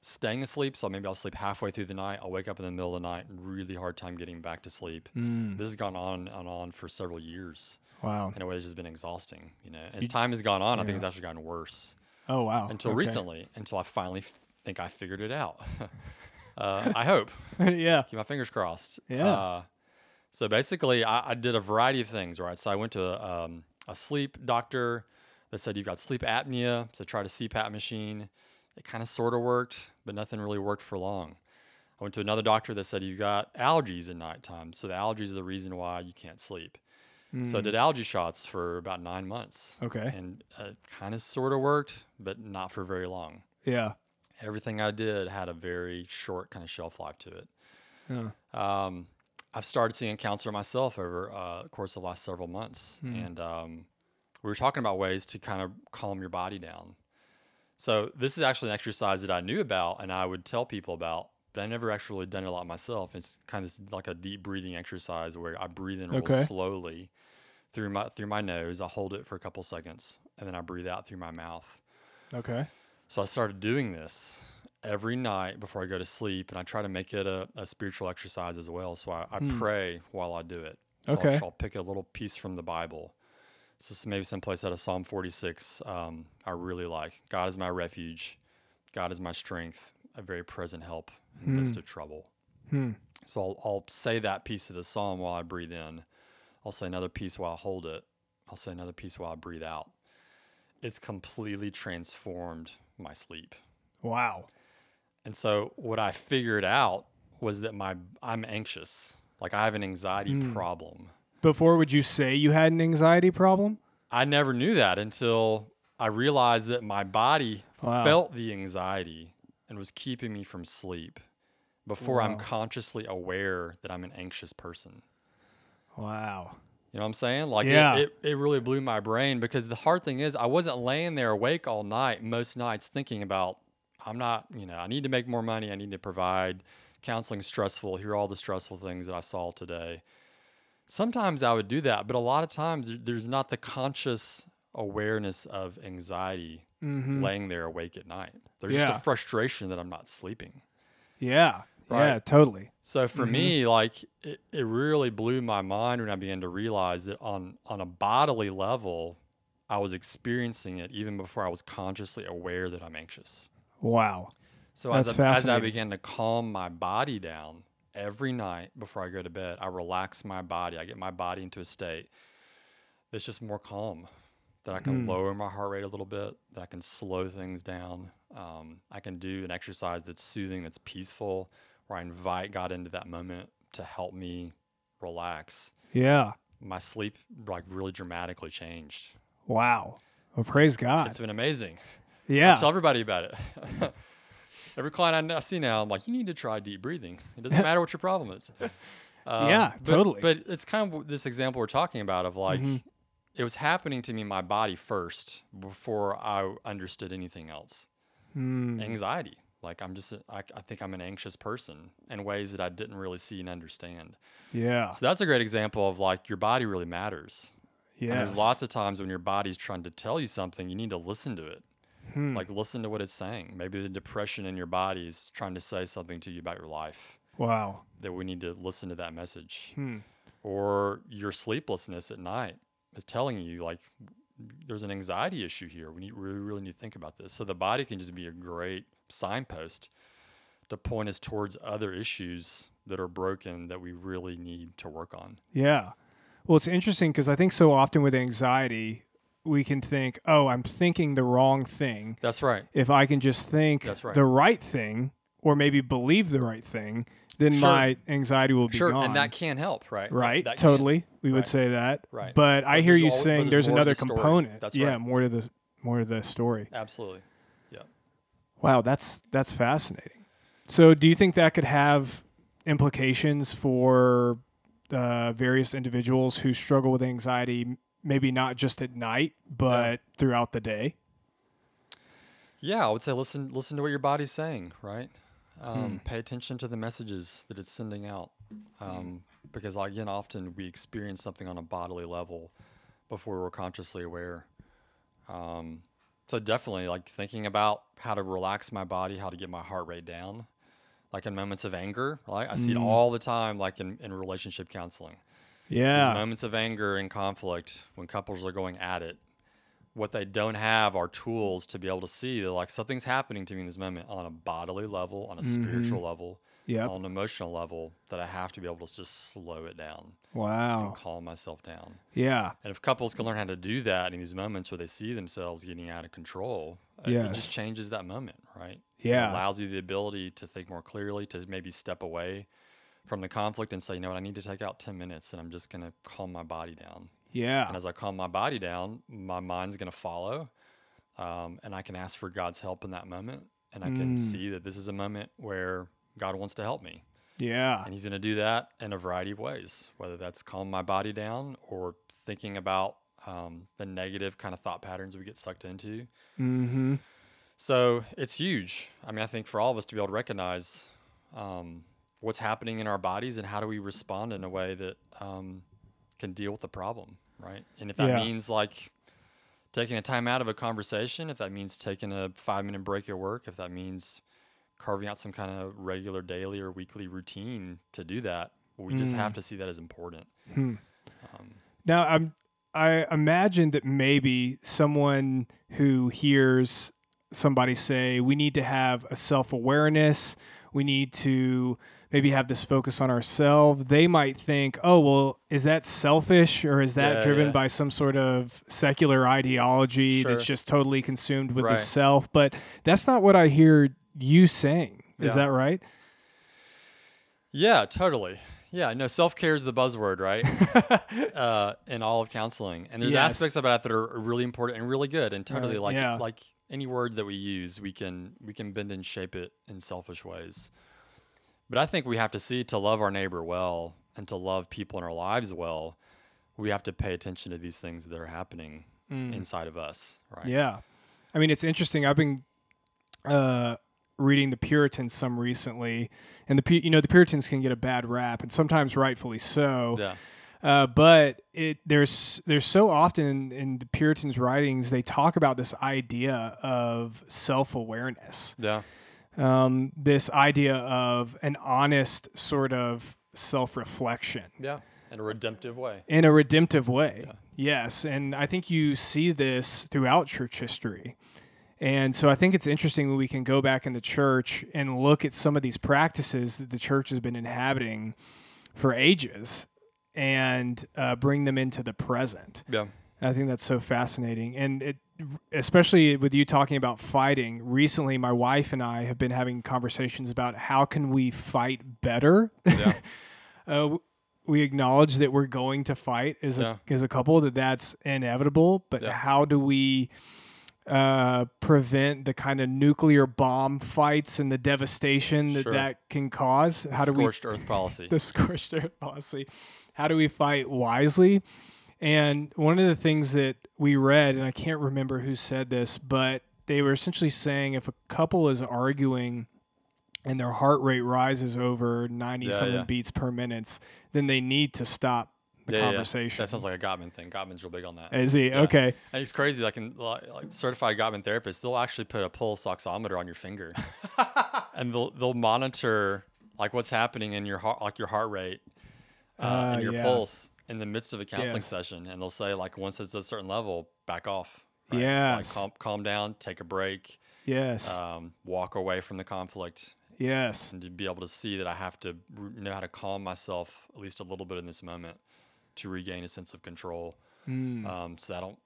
staying asleep. So maybe I'll sleep halfway through the night. I'll wake up in the middle of the night. Really hard time getting back to sleep. Mm, This has gone on and on for several years wow. in a way that's just been exhausting. You know, as time has gone on, I think it's actually gotten worse Oh, wow. until Okay. recently, until I finally f- think I figured it out. uh, I hope. yeah. Keep my fingers crossed. Yeah. Uh, so basically, I, I did a variety of things, right? So I went to a, um, a sleep doctor that said you've got sleep apnea, so tried a CPAP machine. It kind of sort of worked, but nothing really worked for long. I went to another doctor that said you've got allergies at nighttime, so the allergies are the reason why you can't sleep. So I Mm, did allergy shots for about nine months. Okay. And uh, kind of sort of worked, but not for very long. Yeah. Everything I did had a very short kind of shelf life to it. Yeah. Um, I've started seeing a counselor myself over uh, the course of the last several months, Hmm. and um, we were talking about ways to kind of calm your body down. So this is actually an exercise that I knew about and I would tell people about, but I never actually done it a lot myself. It's kind of like a deep breathing exercise where I breathe in real Okay. slowly through my through my nose. I hold it for a couple seconds and then I breathe out through my mouth. Okay. So I started doing this every night before I go to sleep, and I try to make it a, a spiritual exercise as well. So I, I pray while I do it. So Okay. I'll, I'll pick a little piece from the Bible. So s- maybe someplace out of Psalm 46, um, I really like. God is my refuge. God is my strength, a very present help in the midst of trouble. Hmm. So I'll, I'll say that piece of the psalm while I breathe in. I'll say another piece while I hold it. I'll say another piece while I breathe out. It's completely transformed my sleep. Wow. And so what I figured out was that my I'm anxious. Like I have an anxiety problem. Before, would you say you had an anxiety problem? I never knew that until I realized that my body Wow. felt the anxiety and was keeping me from sleep before I'm consciously aware that I'm an anxious person. Wow. You know what I'm saying? Like Yeah. it, it, it really blew my brain because the hard thing is I wasn't laying there awake all night most nights thinking about I'm not, you know, I need to make more money, I need to provide counseling stressful, here are all the stressful things that I saw today. Sometimes I would do that, but a lot of times there's not the conscious awareness of anxiety laying there awake at night. There's just Mm-hmm. A frustration that I'm not sleeping. Yeah. Yeah, totally. So for me, like it, it really blew my mind when I began to realize that on on a bodily level, I was experiencing it even before I was consciously aware that I'm anxious. Wow. So as That's I, as I began to calm my body down every night before I go to bed, I relax my body. I get my body into a state that's just more calm. That I can Hmm. lower my heart rate a little bit. That I can slow things down. Um, I can do an exercise that's soothing, that's peaceful, where I invite God into that moment to help me relax. Yeah. My sleep like really dramatically changed. Wow. Well, praise God. It's been amazing. yeah. I tell everybody about it. Every client I I see now, I'm like, you need to try deep breathing. It doesn't matter what your problem is. Um, Yeah, but- totally. But it's kind of this example we're talking about of like, Mm-hmm. It was happening to me in my body first before I understood anything else. Hmm. Anxiety. Like I'm just—I think I'm an anxious person in ways that I didn't really see and understand. yeah. So that's a great example of like your body really matters. Yeah. There's lots of times when your body's trying to tell you something, you need to listen to it. Hmm. Like listen to what it's saying. Maybe the depression in your body is trying to say something to you about your life. Wow. That we need to listen to that message. Hmm. Or your sleeplessness at night is telling you like there's an anxiety issue here. We need we really need to think about this. So the body can just be a great signpost to point us towards other issues that are broken that we really need to work on. Yeah. Well, it's interesting because I think so often with anxiety, we can think, oh, I'm thinking the wrong thing. That's right. If I can just think That's right. the right thing or maybe believe the right thing, then Sure. my anxiety will be Sure, gone. and that can help, right? Right? that can- totally. We would right. say that. Right. But I hear you al- but saying there's there's another the component. That's yeah, right. more to the more to the story. Absolutely. Yeah. Wow, that's that's fascinating. So, do you think that could have implications for uh, various individuals who struggle with anxiety, maybe not just at night, but throughout the day? Yeah, I would say listen listen to what your body's saying, right? Hmm. Um, Pay attention to the messages that it's sending out, um, because again, often we experience something on a bodily level before we're consciously aware. Um, so definitely, like thinking about how to relax my body, how to get my heart rate down, like in moments of anger. Right, I see Hmm. it all the time, like in, in relationship counseling. Yeah, These Yeah. moments of anger and conflict when couples are going at it what they don't have are tools to be able to see that like something's happening to me in this moment on a bodily level on a spiritual level Yep. on an emotional level that i have to be able to just slow it down Wow. and calm myself down Yeah. and if couples can learn how to do that in these moments where they see themselves getting out of control uh, it Yes. just changes that moment right Yeah. it allows you the ability to think more clearly to maybe step away from the conflict and say you know what i need to take out 10 minutes and i'm just going to calm my body down Yeah. and as I calm my body down, my mind's going to follow. Um, and I can ask for God's help in that moment. And I can Mm. see that this is a moment where God wants to help me. Yeah. And He's going to do that in a variety of ways, whether that's calm my body down or thinking about um, the negative kind of thought patterns we get sucked into. Mm-hmm. So it's huge. I mean, I think for all of us to be able to recognize um, what's happening in our bodies and how do we respond in a way that um, can deal with the problem, right? And if that Yeah. means like taking a time out of a conversation, if that means taking a five minute break at work, if that means carving out some kind of regular daily or weekly routine to do that, we just hmm. have to see that as important. Hmm. Um, now, I'm I imagine that maybe someone who hears somebody say we need to have a self-awareness, we need to maybe have this focus on ourselves, they might think, "Oh, well, is that selfish or is that Yeah, driven yeah. by some sort of secular ideology Sure. that's just totally consumed with the self?" But that's not what I hear you saying. Is Yeah. that right? Yeah, totally. Yeah, no, self care is the buzzword, right? uh, in all of counseling, and there's Yes. aspects about it that are really important and really good, and totally Right, like yeah. like any word that we use, we can we can bend and shape it in selfish ways. But I think we have to see to love our neighbor well and to love people in our lives well, we have to pay attention to these things that are happening inside of us, right? Mm. Yeah. I mean, it's interesting. I've been uh, reading the Puritans some recently, and the you know the Puritans can get a bad rap, and sometimes rightfully so. Yeah. Uh, but it there's there's so often in, in the Puritans' writings they talk about this idea of self awareness, Yeah. Um, this idea of an honest sort of self reflection Yeah. In a redemptive way. in a redemptive way. Yes, and I think you see this throughout church history. And so I think it's interesting when we can go back in the church and look at some of these practices that the church has been inhabiting for ages and uh, bring them into the present. Yeah. I think that's so fascinating. And it, especially with you talking about fighting, recently my wife and I have been having conversations about how can we fight better Yeah. uh, we acknowledge that we're going to fight as a as a couple that that's inevitable but Yeah. how do we uh, prevent the kind of nuclear bomb fights and the devastation that Sure. that can cause how do we Scorched earth policy. the scorched earth policy. How do we fight wisely? And one of the things that we read, and I can't remember who said this, but they were essentially saying if a couple is arguing and their heart rate rises over 90 Yeah, something yeah. beats per minute, then they need to stop the Yeah, conversation. That sounds like a Gottman thing. Gottman's real big on that. Is he? Okay. And it's crazy. Like, in, like like certified Gottman therapists, they'll actually put a pulse oximeter on your finger, and they'll they'll monitor like what's happening in your heart, like your heart rate uh, Uh, and your pulse in the midst of a counseling Yes. session, and they'll say like once it's a certain level, back off. Like calm, calm down, take a break, Yes. um, walk away from the conflict, yes. and to be able to see that I have to know how to calm myself at least a little bit in this moment to regain a sense of control, Mm. um, so I don't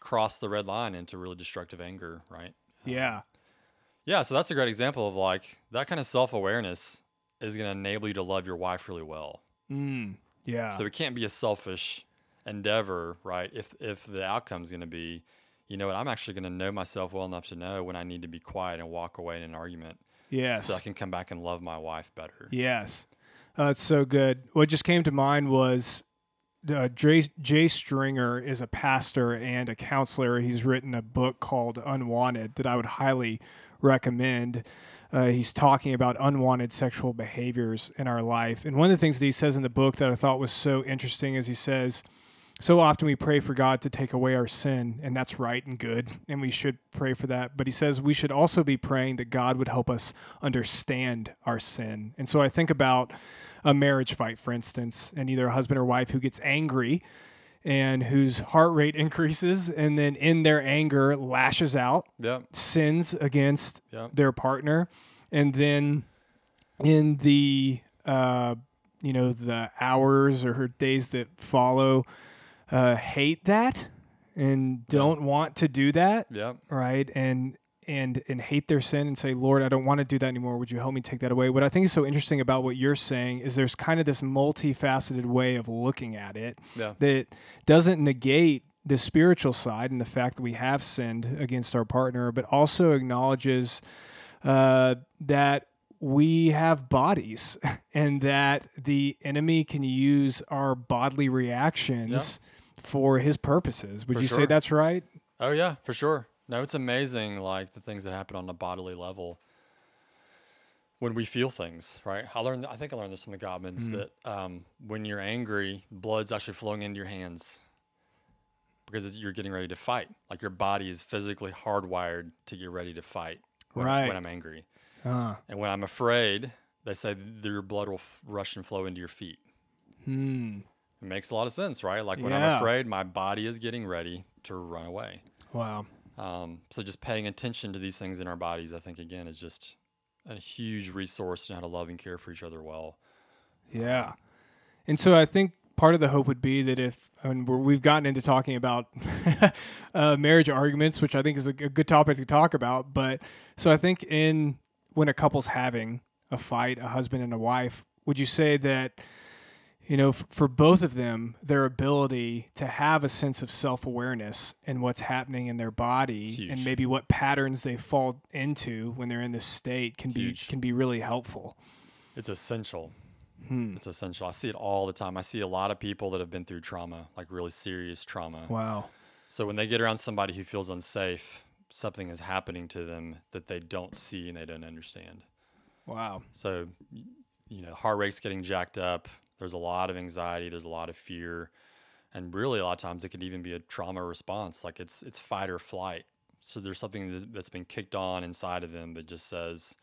cross the red line into really destructive anger, right? Yeah. Yeah, so that's a great example of like that kind of self awareness is going to enable you to love your wife really well. Mm. Yeah. So it can't be a selfish endeavor, right? If if the outcome is going to be, you know what, I'm actually going to know myself well enough to know when I need to be quiet and walk away in an argument, yes. so I can come back and love my wife better. Yes, uh, it's so good. What just came to mind was uh, Jay, Jay Stringer is a pastor and a counselor. He's written a book called Unwanted that I would highly recommend. Uh, he's talking about unwanted sexual behaviors in our life. And one of the things that he says in the book that I thought was so interesting is he says, so often we pray for God to take away our sin, and that's right and good, and we should pray for that. But he says we should also be praying that God would help us understand our sin. And so I think about a marriage fight, for instance, and either a husband or wife who gets angry and whose heart rate increases, and then in their anger lashes out, Yep. sins against Yep. their partner, and then in the uh, you know the hours or days that follow, uh, hate that and don't want to do that, Yep. right? And and and hate their sin and say, Lord, I don't want to do that anymore. Would you help me take that away? What I think is so interesting about what you're saying is there's kind of this multifaceted way of looking at it Yeah. that doesn't negate the spiritual side and the fact that we have sinned against our partner, but also acknowledges uh, that we have bodies and that the enemy can use our bodily reactions for his purposes. Would For you say that's right? Oh yeah, for sure. No, it's amazing, like the things that happen on a bodily level when we feel things, right? I learned, I think I learned this from the Gottmans Mm. that um, when you're angry, blood's actually flowing into your hands because it's, you're getting ready to fight. Like your body is physically hardwired to get ready to fight when, Right. when I'm angry. Uh, And when I'm afraid, they say your blood will f- rush and flow into your feet. hmm. It makes a lot of sense, right? Like when Yeah. I'm afraid, my body is getting ready to run away. Wow. Um, so just paying attention to these things in our bodies, I think, again, is just a huge resource to how to love and care for each other well. Yeah. And so I think part of the hope would be that if, and we've gotten into talking about uh, marriage arguments, which I think is a, good topic to talk about. But so I think in when a couple's having a fight, a husband and a wife, would you say that, you know, f- for both of them, their ability to have a sense of self awareness and what's happening in their body and maybe what patterns they fall into when they're in this state can be Huge. can be really helpful. It's essential. Hmm. It's essential. I see it all the time. I see a lot of people that have been through trauma, like really serious trauma. Wow. So when they get around somebody who feels unsafe, something is happening to them that they don't see and they don't understand. Wow. So, you know, heart rate's getting jacked up. There's a lot of anxiety. There's a lot of fear, and really a lot of times it could even be a trauma response. Like it's it's fight or flight. So there's something that, that's been kicked on inside of them that just says,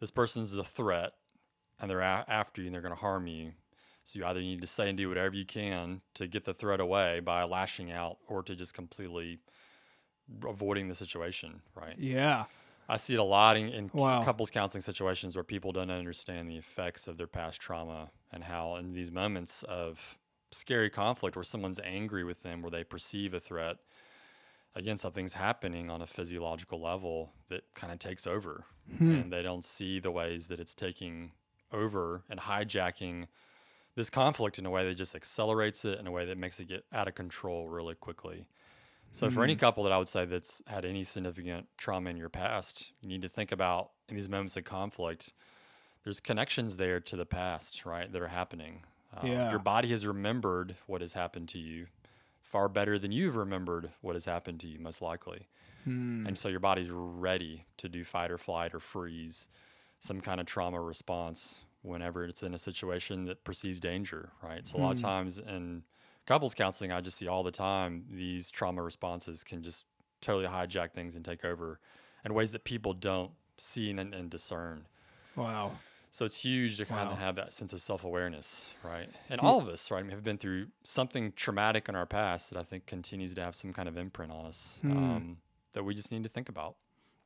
this person's a threat, and they're a- after you and they're going to harm you. So you either need to say and do whatever you can to get the threat away by lashing out, or to just completely avoiding the situation. Right. Yeah. I see it a lot in, in Wow. couples counseling situations where people don't understand the effects of their past trauma and how, in these moments of scary conflict where someone's angry with them, where they perceive a threat, again, something's happening on a physiological level that kind of takes over. Hmm. And they don't see the ways that it's taking over and hijacking this conflict in a way that just accelerates it in a way that makes it get out of control really quickly. So for any mm-hmm. couple that I would say that's had any significant trauma in your past, you need to think about in these moments of conflict, there's connections there to the past, right, that are happening. Um, Yeah. Your body has remembered what has happened to you far better than you've remembered what has happened to you, most likely. And hmm. so your body's ready to do fight or flight or freeze, some kind of trauma response whenever it's in a situation that perceives danger, right? So a lot of hmm. times in couples counseling, I just see all the time these trauma responses can just totally hijack things and take over in ways that people don't see and, and discern. Wow. So it's huge to kind Wow. of have that sense of self awareness, right? And all of us, right, have been through something traumatic in our past that I think continues to have some kind of imprint on us um, that we just need to think about.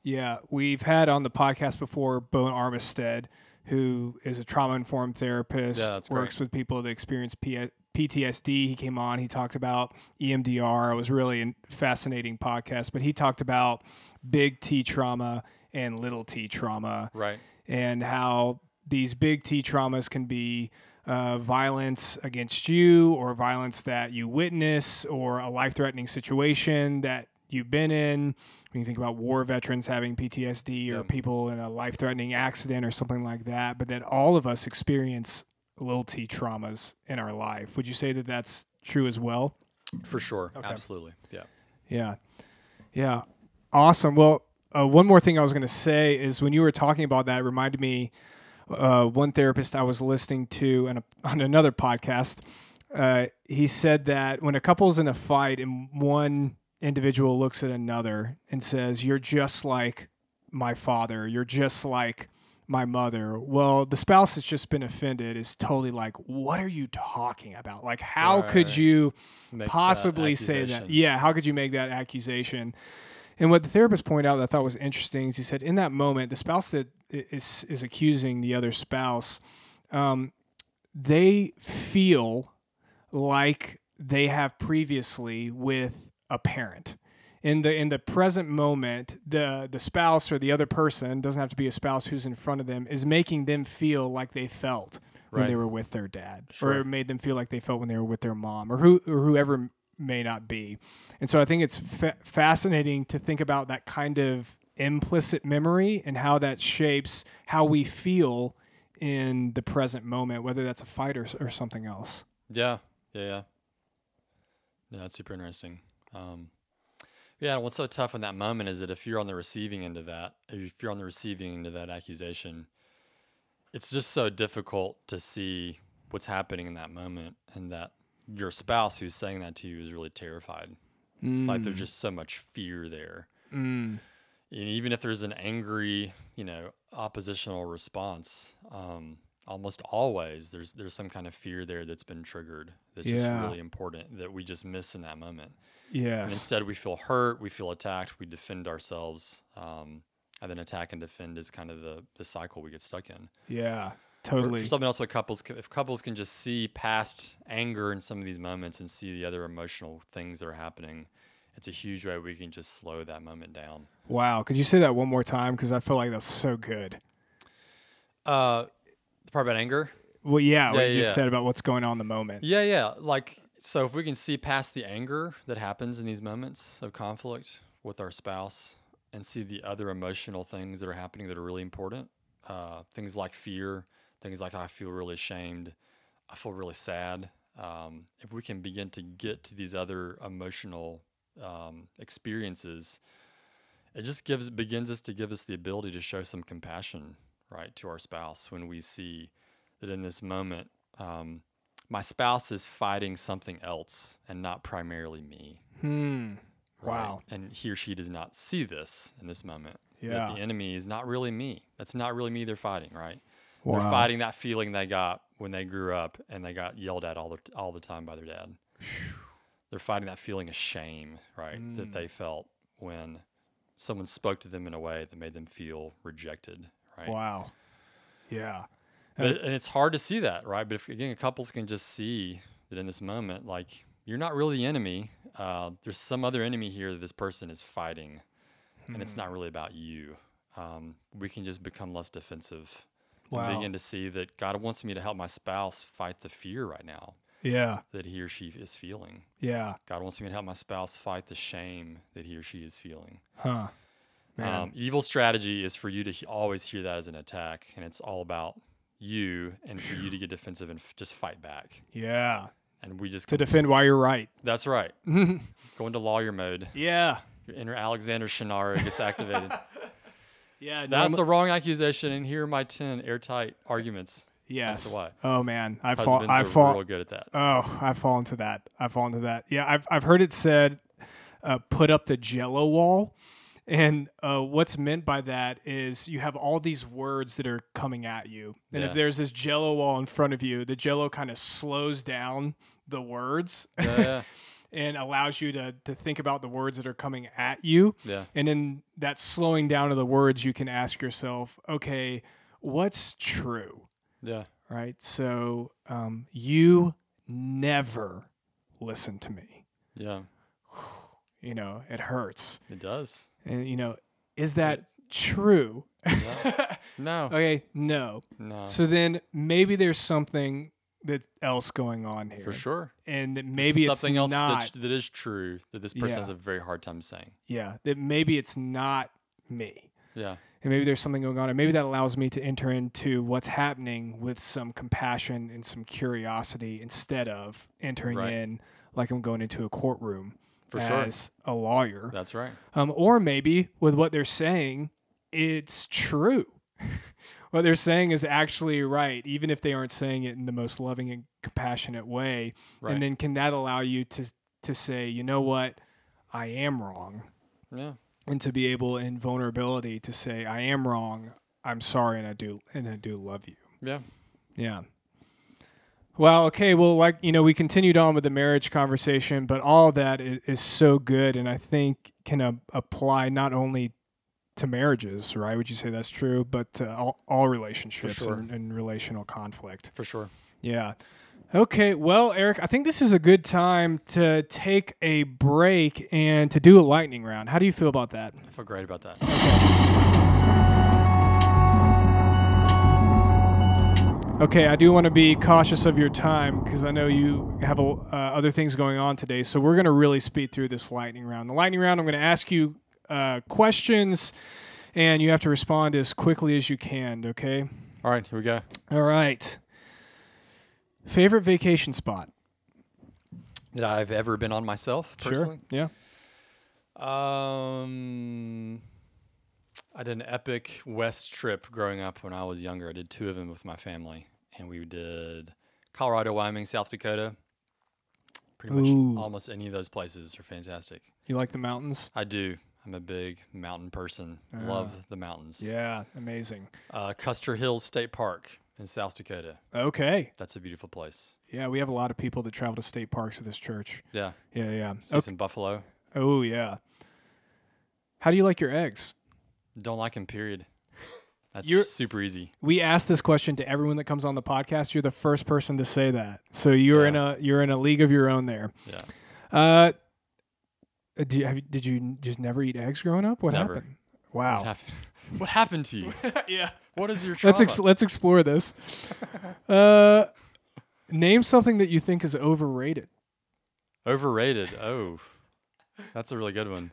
Yeah, we've had on the podcast before Bone Armistead, who is a trauma informed therapist, Yeah, works with people that experience P- PTSD. He came on, he talked about EMDR. It was really a fascinating podcast, but he talked about big T trauma and little T trauma Right. and how these big T traumas can be uh, violence against you or violence that you witness or a life threatening situation that you've been in. When you think about war veterans having PTSD or Yeah. people in a life threatening accident or something like that, but that all of us experience little T traumas in our life. Would you say that that's true as well? For sure. Absolutely. Yeah. Yeah. Yeah. Awesome. Well, uh, one more thing I was going to say is when you were talking about that, it reminded me uh, one therapist I was listening to on, a, on another podcast. Uh, he said that when a couple's in a fight and one individual looks at another and says, You're just like my father, you're just like my mother. Well, the spouse that's just been offended is totally like, What are you talking about? Like, how could Right. you Make that possibly say that? Yeah, how could you make that accusation? And what the therapist pointed out that I thought was interesting is he said in that moment, the spouse that is is is accusing the other spouse, um, they feel like they have previously with a parent. In the in the present moment, the the spouse or the other person doesn't have to be a spouse who's in front of them is making them feel like they felt when they were with their dad, or Sure. it made them feel like they felt when they were with their mom, or who or whoever may not be. And so I think it's fa- fascinating to think about that kind of implicit memory and how that shapes how we feel in the present moment, whether that's a fight or, or something else. Yeah, yeah, yeah. Yeah, that's super interesting. Um, Yeah, and what's so tough in that moment is that if you're on the receiving end of that, if you're on the receiving end of that accusation, it's just so difficult to see what's happening in that moment and that your spouse who's saying that to you is really terrified. Like there's just so much fear there. Mm. And even if there's an angry, you know, oppositional response, um, almost always there's there's some kind of fear there that's been triggered that's just really important that we just miss in that moment. And Yes. instead, we feel hurt, we feel attacked, we defend ourselves, um, and then attack and defend is kind of the the cycle we get stuck in. Yeah. Or Totally. Something else, what couples, if couples can just see past anger in some of these moments and see the other emotional things that are happening, it's a huge way we can just slow that moment down. Wow. Could you say that one more time? Because I feel like that's so good. Uh, the part about anger, Well, yeah, what Yeah, you just yeah. said about what's going on in the moment. Yeah, yeah. Like, so if we can see past the anger that happens in these moments of conflict with our spouse and see the other emotional things that are happening that are really important, uh, things like fear, things like I feel really ashamed, I feel really sad. Um, if we can begin to get to these other emotional um, experiences, it just gives begins us to give us the ability to show some compassion, right, to our spouse when we see that in this moment, um, my spouse is fighting something else and not primarily me. Hmm. right? Wow. And he or she does not see this in this moment. that Yeah. the enemy is not really me. That's not really me they're fighting, right? Wow. They're fighting that feeling they got when they grew up and they got yelled at all the, all the time by their dad. they're fighting that feeling of shame, right? Mm. That they felt when someone spoke to them in a way that made them feel rejected, right? Wow. Yeah. But, and it's hard to see that, right? But if again, couples can just see that in this moment, like you're not really the enemy. Uh, there's some other enemy here that this person is fighting, and Hmm. it's not really about you. Um, we can just become less defensive Wow. and begin to see that God wants me to help my spouse fight the fear right now Yeah. that he or she is feeling. Yeah. God wants me to help my spouse fight the shame that he or she is feeling. Huh. Um, evil strategy is for you to he- always hear that as an attack, and it's all about you and for you to get defensive and f- just fight back. yeah. And we just To defend why you're right. that's right. Go into lawyer mode. Yeah. Your inner Alexander Shinara gets activated. Yeah. That's a wrong accusation, and here are my ten airtight arguments. yes. why. Oh man, I fall. Husbands I are fall. real good at that. Oh, I fall into that. I fall into that. Yeah, I've I've heard it said, uh, put up the Jello wall, and uh, what's meant by that is you have all these words that are coming at you, and if there's this Jello wall in front of you, the Jello kind of slows down the words Yeah, yeah, and allows you to to think about the words that are coming at you. yeah. And in that slowing down of the words, you can ask yourself, okay, what's true? yeah. right? So um, you never listen to me. Yeah, You know, it hurts. it does. And, you know, is that true? No, okay, no. no, So then maybe there's something that else going on here. for sure. And that maybe it's something else not, that, that is true that this person Yeah. has a very hard time saying. yeah, that maybe it's not me. Yeah, And maybe there's something going on. And maybe that allows me to enter into what's happening with some compassion and some curiosity instead of entering Right. in like I'm going into a courtroom for sure. as a lawyer. That's right. Um, or maybe with what they're saying, it's true. what they're saying is actually right, even if they aren't saying it in the most loving and compassionate way. Right. And then can that allow you to to say, you know what, I am wrong, Yeah, and to be able in vulnerability to say, I am wrong, I'm sorry, and I do and I do love you. yeah. Yeah. Well, okay. Well, like, you know, we continued on with the marriage conversation, but all of that is, is so good and I think can uh, apply not only to marriages, right? Would you say that's true? But to all, all relationships sure. and, and relational conflict. For sure. Yeah. Okay. Well, Eric, I think this is a good time to take a break and to do a lightning round. How do you feel about that? I feel great about that. Okay, I do want to be cautious of your time because I know you have uh, other things going on today. So we're going to really speed through this lightning round. The lightning round, I'm going to ask you uh, questions, and you have to respond as quickly as you can. Okay. All right, here we go. All right. Favorite vacation spot? That I've ever been on myself personally. Sure. Yeah. Um, I did an epic West trip growing up when I was younger. I did two of them with my family, and we did Colorado, Wyoming, South Dakota. Pretty much Ooh. almost any of those places are fantastic. You like the mountains? I do. I'm a big mountain person. Love the mountains. Yeah, amazing. Uh, Custer Hills State Park in South Dakota. Okay. That's a beautiful place. Yeah, we have a lot of people that travel to state parks at this church. Yeah. Yeah, yeah. See Okay. some buffalo. Oh, yeah. How do you like your eggs? Don't like him, period. That's You're- super easy. We ask this question to everyone that comes on the podcast. You're the first person to say that. So you're in a you're in a league of your own there. Yeah. Uh, do you, have, you- did you just never eat eggs growing up? What Never. happened? Wow. What happened? what happened to you? yeah. What is your trauma? Let's ex- let's explore this. uh, name something that you think is overrated. Overrated. Oh, that's a really good one.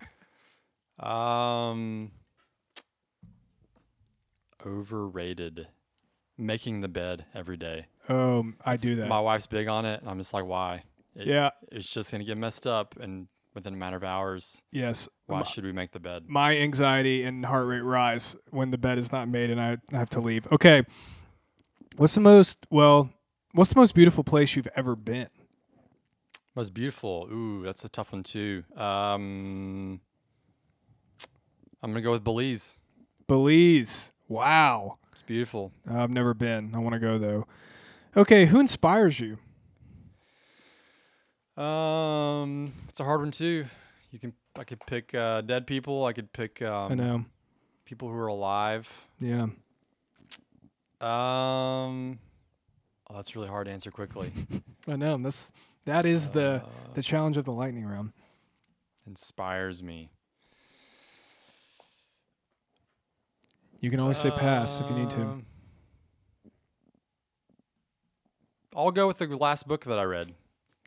Um, overrated. Making the bed every day. Oh, I do that. My wife's big on it, and I'm just like, why? It- yeah. It's just gonna get messed up, and within a matter of hours. Yes. Why My, should we make the bed? my anxiety and heart rate rise when the bed is not made and I have to leave. Okay. What's the most well? What's the most beautiful place you've ever been? Most beautiful. Ooh, that's a tough one too. Um, I'm gonna go with Belize. Belize. Wow. It's beautiful. I've never been. I want to go though. Okay, who inspires you? Um, it's a hard one too. You can I could pick uh, dead people. I could pick um, I know. people who are alive. Yeah. Um, oh, that's really hard to answer quickly. I know. That's that is the Uh, the challenge of the lightning round. inspires me. You can always say pass if you need to. Um, I'll go with the last book that I read.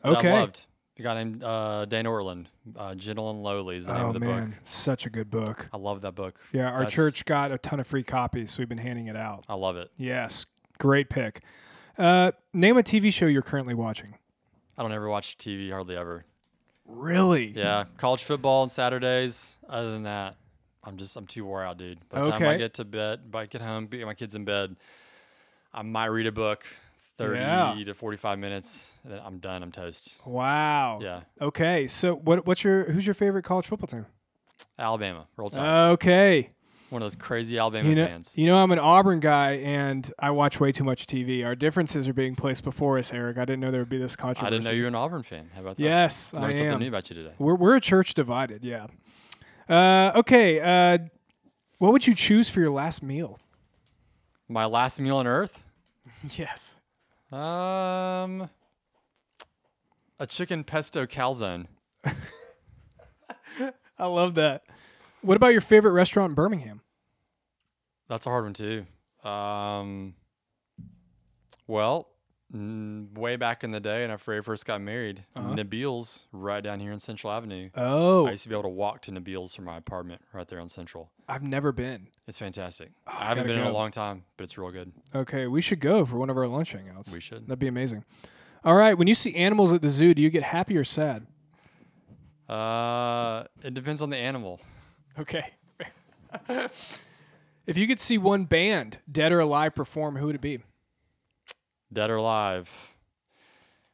that Okay. I loved. The guy named uh, Dane Ortlund. Uh, Gentle and Lowly is the name Oh of the man, book. such a good book. I love that book. Yeah, our That's- church got a ton of free copies, so we've been handing it out. I love it. Yes, great pick. Uh, name a TV show you're currently watching. I don't ever watch TV hardly ever. Really? Yeah, college football on Saturdays. Other than that, I'm just I'm too wore out, dude. By the time I get to bed, by I get home, get my kids in bed, I might read a book, thirty Yeah. to forty-five minutes, and then I'm done. I'm toast. Wow. Yeah, Okay. So what? What's your? Who's your favorite college football team? Alabama, roll tide. Okay. One of those crazy Alabama You know, fans. you know, I'm an Auburn guy, and I watch way too much TV. Our differences are being placed before us, Eric. I didn't know there would be this controversy. I didn't know you were an Auburn fan. How about that? Yes, I Learned I something new about you today. We're we're a church divided. Yeah. Uh, okay. Uh, what would you choose for your last meal? My last meal on Earth. yes. Um, a chicken pesto calzone. I love that. What about your favorite restaurant in Birmingham? That's a hard one too. Um, well, way back in the day, and after I first got married, Uh-huh. Nabeel's right down here in Central Avenue. Oh, I used to be able to walk to Nabeel's from my apartment right there on Central. I've never been. It's fantastic. I Oh, haven't gotta been in a long time, but it's real good. Okay, we should go for one of our lunch hangouts. We should. That'd be amazing. All right. When you see animals at the zoo, do you get happy or sad? Uh, it depends on the animal. Okay. if you could see one band, dead or alive, perform, who would it be? Dead or alive.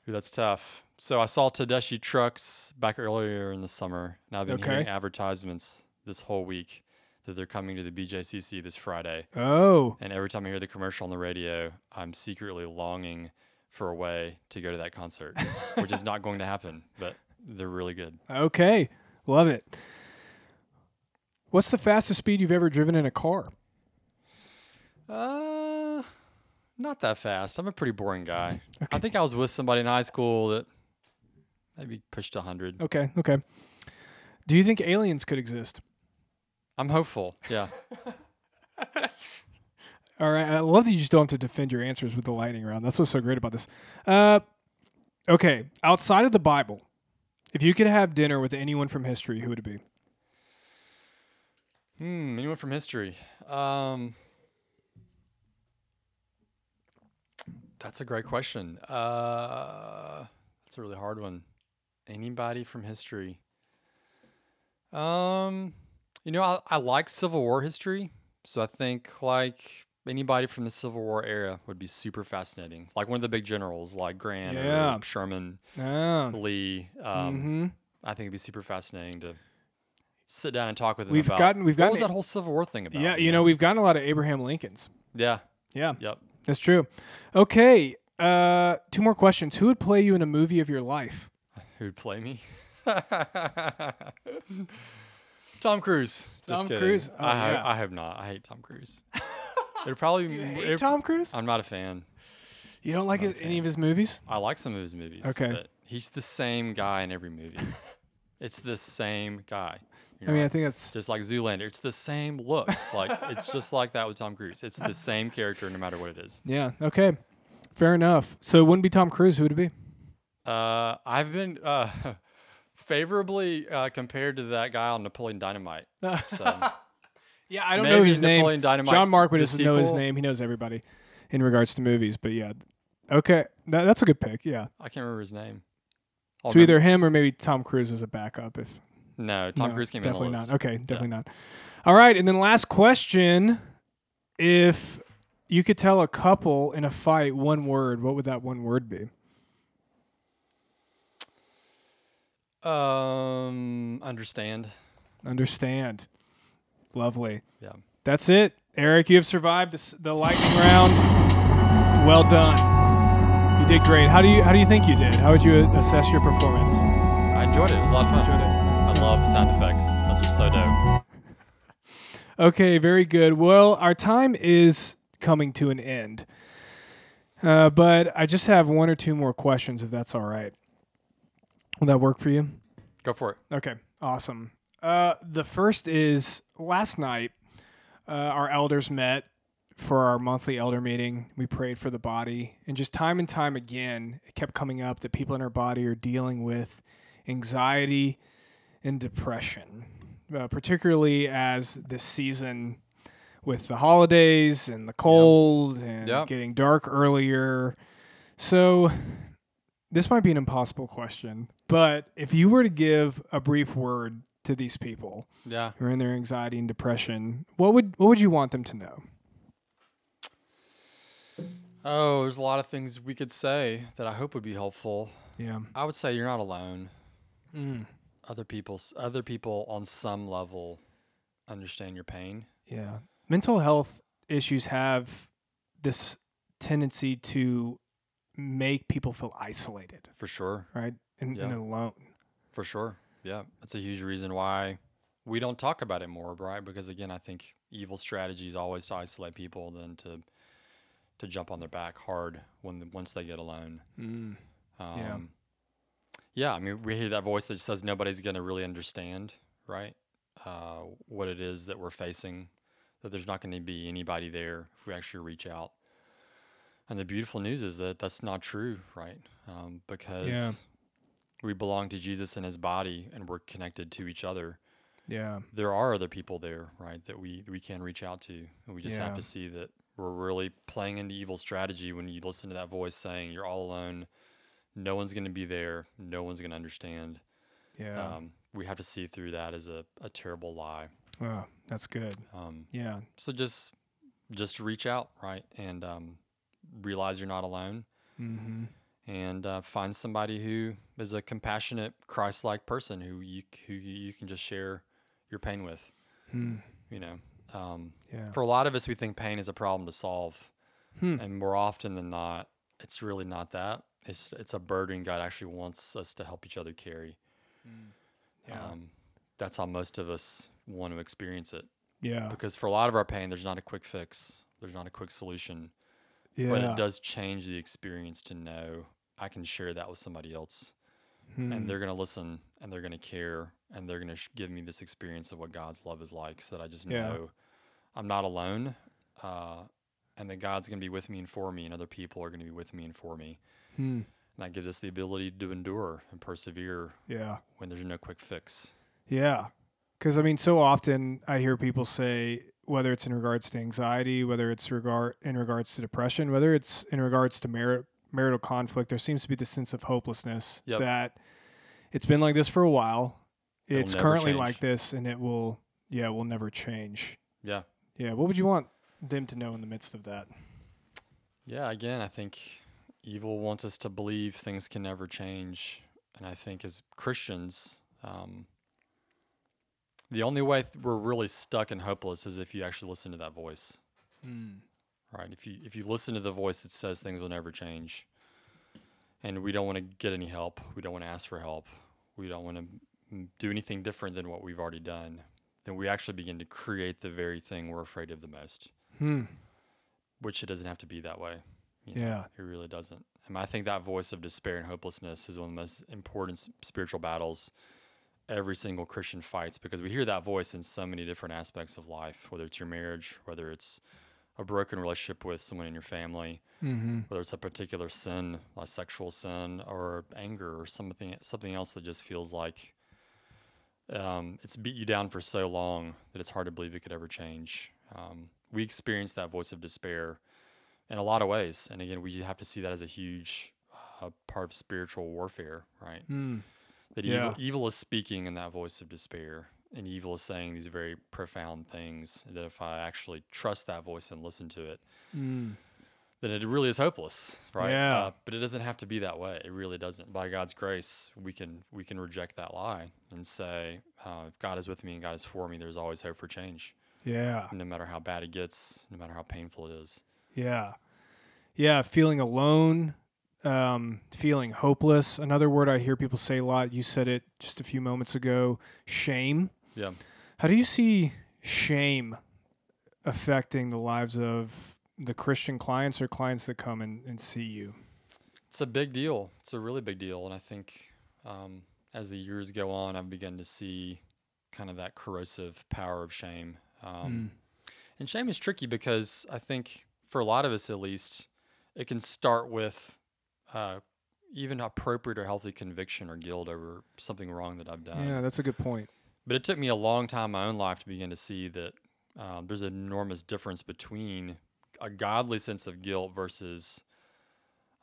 Ooh, that's tough. So I saw Tedeschi Trucks back earlier in the summer, and I've been Okay. hearing advertisements this whole week that they're coming to the BJCC this Friday. Oh, And every time I hear the commercial on the radio, I'm secretly longing for a way to go to that concert, which is not going to happen, but they're really good. okay. Love it. What's the fastest speed you've ever driven in a car? Uh, not that fast. I'm a pretty boring guy. I think I was with somebody in high school that maybe pushed 100. Okay, okay. Do you think aliens could exist? I'm hopeful. Yeah. All right. I love that you just don't have to defend your answers with the lightning round. That's what's so great about this. Uh, okay. Outside of the Bible, if you could have dinner with anyone from history, who would it be? Hmm. Anyone from history? Um, that's a great question. Uh, that's a really hard one. Anybody from history? Um, you know, I, I like Civil War history, so I think like anybody from the Civil War era would be super fascinating. Like one of the big generals, like Grant Yeah. or Sherman, Oh. Lee. Um, hmm I think it'd be super fascinating to sit down and talk with them We've about gotten- we've what was that whole Civil War thing about. Yeah, you know, we've gotten a lot of Abraham Lincolns. yeah, Yeah, yep. That's true. Okay, uh, two more questions. Who would play you in a movie of your life? Who'd play me? Tom Cruise. Just Tom kidding. Cruise? Oh, I, have, yeah. I have not. I hate Tom Cruise. It'd probably. be- Hey, it'd- Tom Cruise? I'm not a fan. You don't like it- any of his movies? I like some of his movies. Okay. But he's the same guy in every movie. it's the same guy. You I mean. I think it's just like Zoolander. It's the same look. Like it's just like that with Tom Cruise. It's the same character no matter what it is. yeah. Okay, fair enough. So it wouldn't be Tom Cruise. Who would it be? Uh, I've been uh, favorably uh, compared to that guy on Napoleon Dynamite. So Yeah, I don't know his name. Napoleon Dynamite. John Mark would just know his name. He knows everybody in regards to movies. But yeah, okay, that, that's a good pick. Yeah, I can't remember his name. I'll so either him or maybe Tom Cruise as a backup. If no, Tom no, Cruise came in definitely the list. not. Okay, definitely not. All right, and then last question: If you could tell a couple in a fight one word, what would that one word be? Um, understand. Understand. Lovely. Yeah. That's it, Eric. You have survived this, the lightning round. Well done. You did great. How do you How do you think you did? How would you assess your performance? I enjoyed it. It was a lot of fun. Enjoyed it. I love the sound effects. Those are so dope. Okay, very good. Well, our time is coming to an end. Uh, but I just have one or two more questions, if that's all right. Will that work for you? Go for it. Okay, awesome. Uh, the first is last night, uh, our elders met for our monthly elder meeting. We prayed for the body, and just time and time again, it kept coming up that people in our body are dealing with anxiety and depression, uh, particularly as this season with the holidays and the cold and Yep. getting dark earlier. So, this might be an impossible question, but if you were to give a brief word to these people Yeah. who are in their anxiety and depression, what would what would you want them to know? Oh, there's a lot of things we could say that I hope would be helpful. Yeah. I would say you're not alone. Mm. Other people's other people on some level understand your pain. Yeah. Mental health issues have this tendency to make people feel isolated, For sure. right? And, and alone. For sure. Yeah. That's a huge reason why we don't talk about it more, right? Because again, I think evil strategy is always to isolate people than to to jump on their back hard when once they get alone. Mm. Um, Yeah. Yeah. I mean, we hear that voice that says nobody's going to really understand, right? Uh, what it is that we're facing, that there's not going to be anybody there if we actually reach out. And the beautiful news is that that's not true, right? Um, because we belong to Jesus and his body and we're connected to each other. Yeah. There are other people there, right, that we, we can reach out to. And we just have to see that we're really playing into evil strategy when you listen to that voice saying you're all alone. No one's going to be there. No one's going to understand. Yeah. Um, we have to see through that as a, a terrible lie. oh, that's good. Um, Yeah. so just just reach out, right, and um, realize you're not alone, Mm-hmm. and uh, find somebody who is a compassionate, Christ-like person who you who you can just share your pain with. Hmm. You know, um, Yeah. for a lot of us, we think pain is a problem to solve, Hmm. and more often than not, it's really not that. It's it's a burden God actually wants us to help each other carry. Yeah. Um, that's how most of us want to experience it. yeah. Because for a lot of our pain, there's not a quick fix. There's not a quick solution. Yeah. But it does change the experience to know I can share that with somebody else. Hmm. And they're going to listen and they're going to care and they're going to sh- give me this experience of what God's love is like so that I just Yeah. know I'm not alone. Uh, and that God's going to be with me and for me, and other people are going to be with me and for me. Hmm. And that gives us the ability to endure and persevere Yeah. when there's no quick fix. Yeah. Because, I mean, so often I hear people say, whether it's in regards to anxiety, whether it's regard in regards to depression, whether it's in regards to mar- marital conflict, there seems to be this sense of hopelessness Yep. that it's been like this for a while. It'll it's currently change. like this, and it will, yeah, will never change. Yeah. Yeah. What would you want them to know in the midst of that? Yeah, again, I think evil wants us to believe things can never change. And I think as Christians, um, the only way we're really stuck and hopeless is if you actually listen to that voice, right? If you if you listen to the voice that says things will never change, and we don't want to get any help, we don't want to ask for help, we don't want to do anything different than what we've already done, then we actually begin to create the very thing we're afraid of the most Hmm. which it doesn't have to be that way. You know, Yeah. it really doesn't. And I think that voice of despair and hopelessness is one of the most important spiritual battles every single Christian fights because we hear that voice in so many different aspects of life, whether it's your marriage, whether it's a broken relationship with someone in your family, Mm-hmm. whether it's a particular sin, a sexual sin, or anger, or something something else that just feels like um, it's beat you down for so long that it's hard to believe it could ever change. Um, we experience that voice of despair in a lot of ways, and again, we have to see that as a huge uh, part of spiritual warfare, right? Mm. That Yeah. evil, evil is speaking in that voice of despair, and evil is saying these very profound things. That if I actually trust that voice and listen to it, Mm. then it really is hopeless, right? Yeah. Uh, but it doesn't have to be that way. It really doesn't. By God's grace, we can we can reject that lie and say, uh, if God is with me and God is for me, there's always hope for change, Yeah. no matter how bad it gets, no matter how painful it is. Yeah. Yeah. Feeling alone, um, feeling hopeless. Another word I hear people say a lot, you said it just a few moments ago shame. Yeah. How do you see shame affecting the lives of the Christian clients or clients that come and, and see you? It's a big deal. It's a really big deal, and I think um, as the years go on, I've begun to see kind of that corrosive power of shame. Um, And shame is tricky because I think for a lot of us, at least, it can start with uh, even appropriate or healthy conviction or guilt over something wrong that I've done. yeah, that's a good point. But it took me a long time in my own life to begin to see that um, there's an enormous difference between a godly sense of guilt versus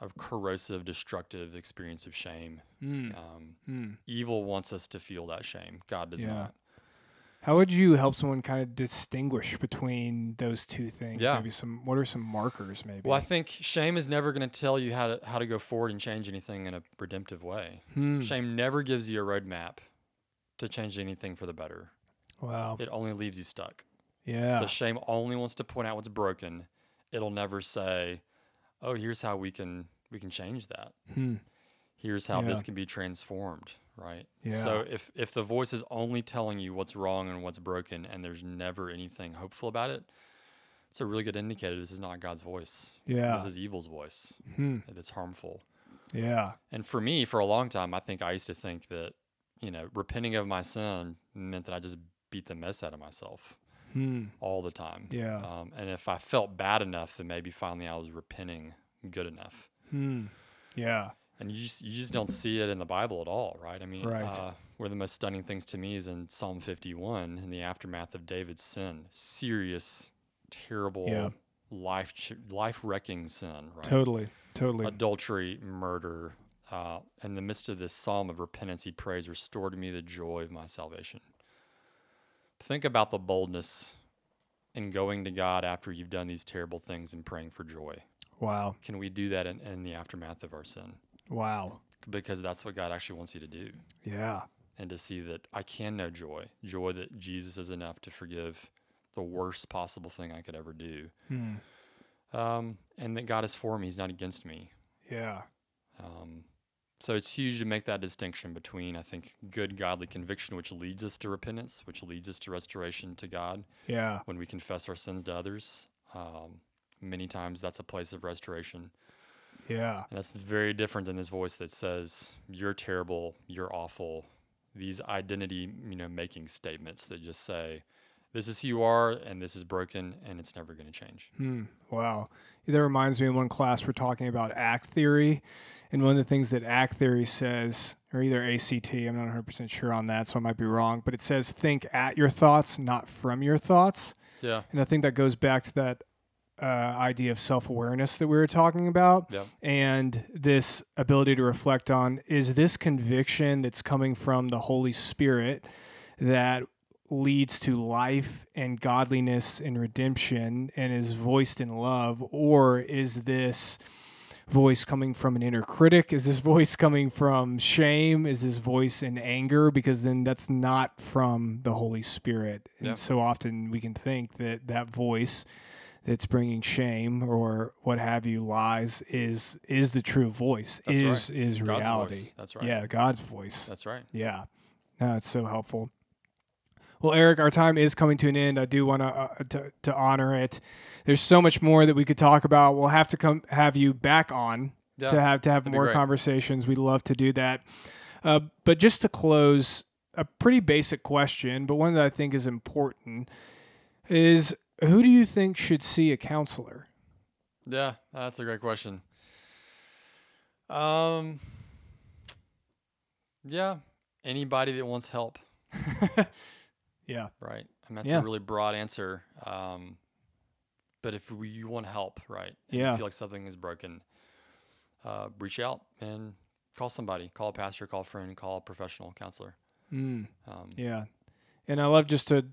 a corrosive, destructive experience of shame. Mm. Um, Mm. evil wants us to feel that shame. God does Yeah. not. How would you help someone kind of distinguish between those two things? Yeah. Maybe some. What are some markers? Maybe. Well, I think shame is never going to tell you how to how to go forward and change anything in a redemptive way. Hmm. Shame never gives you a roadmap to change anything for the better. Wow. It only leaves you stuck. Yeah. So shame only wants to point out what's broken. It'll never say, "Oh, here's how we can we can change that. Hmm. Here's how this can be transformed." Right. Yeah. So if if the voice is only telling you what's wrong and what's broken, and there's never anything hopeful about it, it's a really good indicator this is not God's voice. Yeah. This is evil's voice. Hmm. That's harmful. Yeah. And for me, for a long time, I think I used to think that, you know, repenting of my sin meant that I just beat the mess out of myself Hmm. all the time. Yeah. Um, and if I felt bad enough, then maybe finally I was repenting good enough. Hmm. Yeah. And you just you just don't see it in the Bible at all, right? I mean, Right. uh, one of the most stunning things to me is in Psalm 51, in the aftermath of David's sin, serious, terrible, Yeah. life life wrecking sin, right? Totally. Totally. adultery, murder. Uh, in the midst of this psalm of repentance, he prays, Restore to me the joy of my salvation. Think about the boldness in going to God after you've done these terrible things and praying for joy. wow. Can we do that in, in the aftermath of our sin? Wow. Because that's what God actually wants you to do. Yeah. And to see that I can know joy, joy that Jesus is enough to forgive the worst possible thing I could ever do. Hmm. Um, and that God is for me, He's not against me. Yeah. Um, so it's huge to make that distinction between, I think, good godly conviction, which leads us to repentance, which leads us to restoration to God Yeah. when we confess our sins to others. Um, many times that's a place of restoration. Yeah. And that's very different than this voice that says, You're terrible, you're awful. These identity, you know, making statements that just say, This is who you are, and this is broken, and it's never going to change. Hmm. Wow. That reminds me in one class we're talking about act theory. And one of the things that act theory says, or either ACT, I'm not 100% sure on that, so I might be wrong, but it says think at your thoughts, not from your thoughts. Yeah. And I think that goes back to that uh, idea of self awareness that we were talking about, Yep. and this ability to reflect on is this conviction that's coming from the Holy Spirit that leads to life and godliness and redemption and is voiced in love, or is this voice coming from an inner critic? Is this voice coming from shame? Is this voice in anger? Because then that's not from the Holy Spirit. And Yeah. so often we can think that that voice that's bringing shame or what have you lies is is the true voice That's right. is is God's reality voice. That's right. yeah god's voice That's right. yeah no, it's so helpful well eric our time is coming to an end i do want uh, to to honor it there's so much more that we could talk about we'll have to come have you back on Yeah. to have to have more conversations we'd love to do that uh, but just to close a pretty basic question but one that i think is important is who do you think should see a counselor Yeah, that's a great question. Um, yeah, anybody that wants help, yeah right? And that's Yeah. a really broad answer. Um, but if we, you want help, right? Yeah. You feel like something is broken, uh, reach out and call somebody. Call a pastor, call a friend, call a professional counselor. mm. Um, Yeah. And I love just to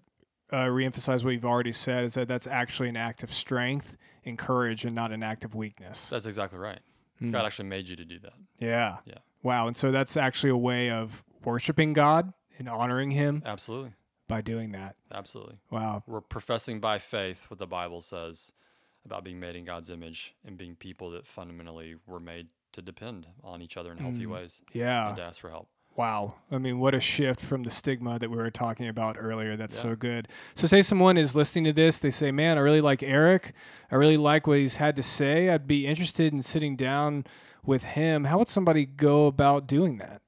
uh, reemphasize what you've already said is that that's actually an act of strength and courage and not an act of weakness. That's exactly right. Mm. God actually made you to do that. Yeah. Yeah. Wow. And so that's actually a way of worshiping God and honoring Him Absolutely. by doing that. Absolutely. Wow. We're professing by faith what the Bible says about being made in God's image and being people that fundamentally were made to depend on each other in healthy Mm. ways Yeah. and to ask for help. Wow. I mean, what a shift from the stigma that we were talking about earlier. That's Yeah. so good. So, say someone is listening to this, they say, Man, I really like Eric. I really like what he's had to say. I'd be interested in sitting down with him. How would somebody go about doing that?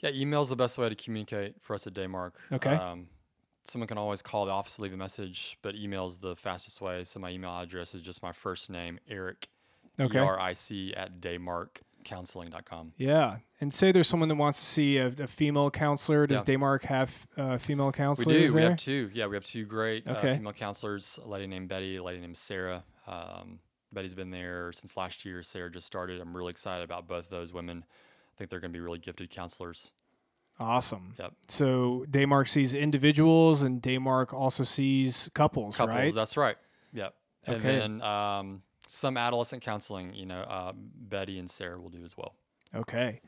Yeah, email's the best way to communicate for us at Daymark. Okay. Um, someone can always call the office, leave a message, but email's the fastest way. So my email address is just my first name, Eric, Okay. E-R-I-C at daymarkcounseling.com. Yeah. And say there's someone that wants to see a, a female counselor. Does Yeah. Daymark have uh, female counselors? We do. We have two. Yeah, we have two great uh, female counselors. A lady named Betty, a lady named Sarah. Um, Betty's been there since last year. Sarah just started. I'm really excited about both those women. I think they're going to be really gifted counselors. awesome. Yep. So Daymark sees individuals and Daymark also sees couples, Couples. right? That's right. Yep. And Okay. then um, some adolescent counseling. You know, uh, Betty and Sarah will do as well. Okay.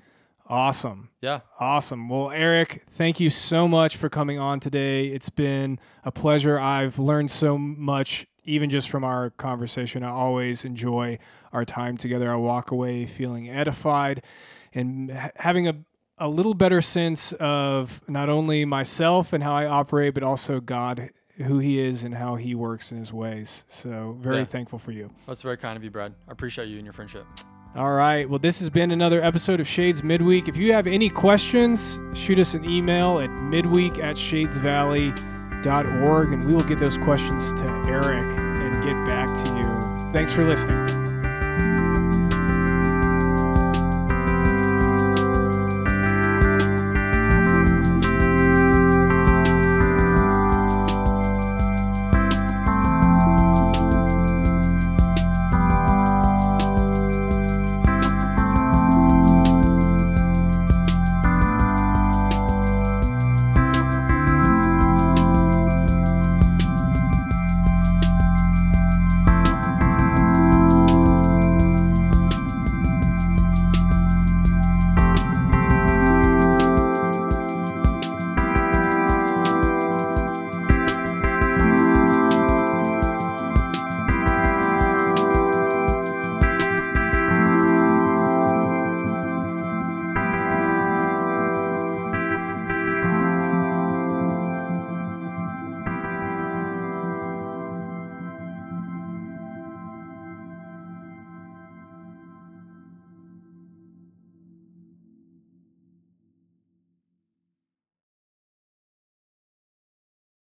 Awesome. Yeah. Awesome. Well, Eric, thank you so much for coming on today. It's been a pleasure. I've learned so much, even just from our conversation. I always enjoy our time together. I walk away feeling edified and ha- having a, a little better sense of not only myself and how I operate, but also God, who He is and how He works in His ways. So, very Yeah. thankful for you. That's very kind of you, Brad. I appreciate you and your friendship. All right. Well, this has been another episode of Shades Midweek. If you have any questions, shoot us an email at midweek at shadesvalley.org and we will get those questions to Eric and get back to you. Thanks for listening.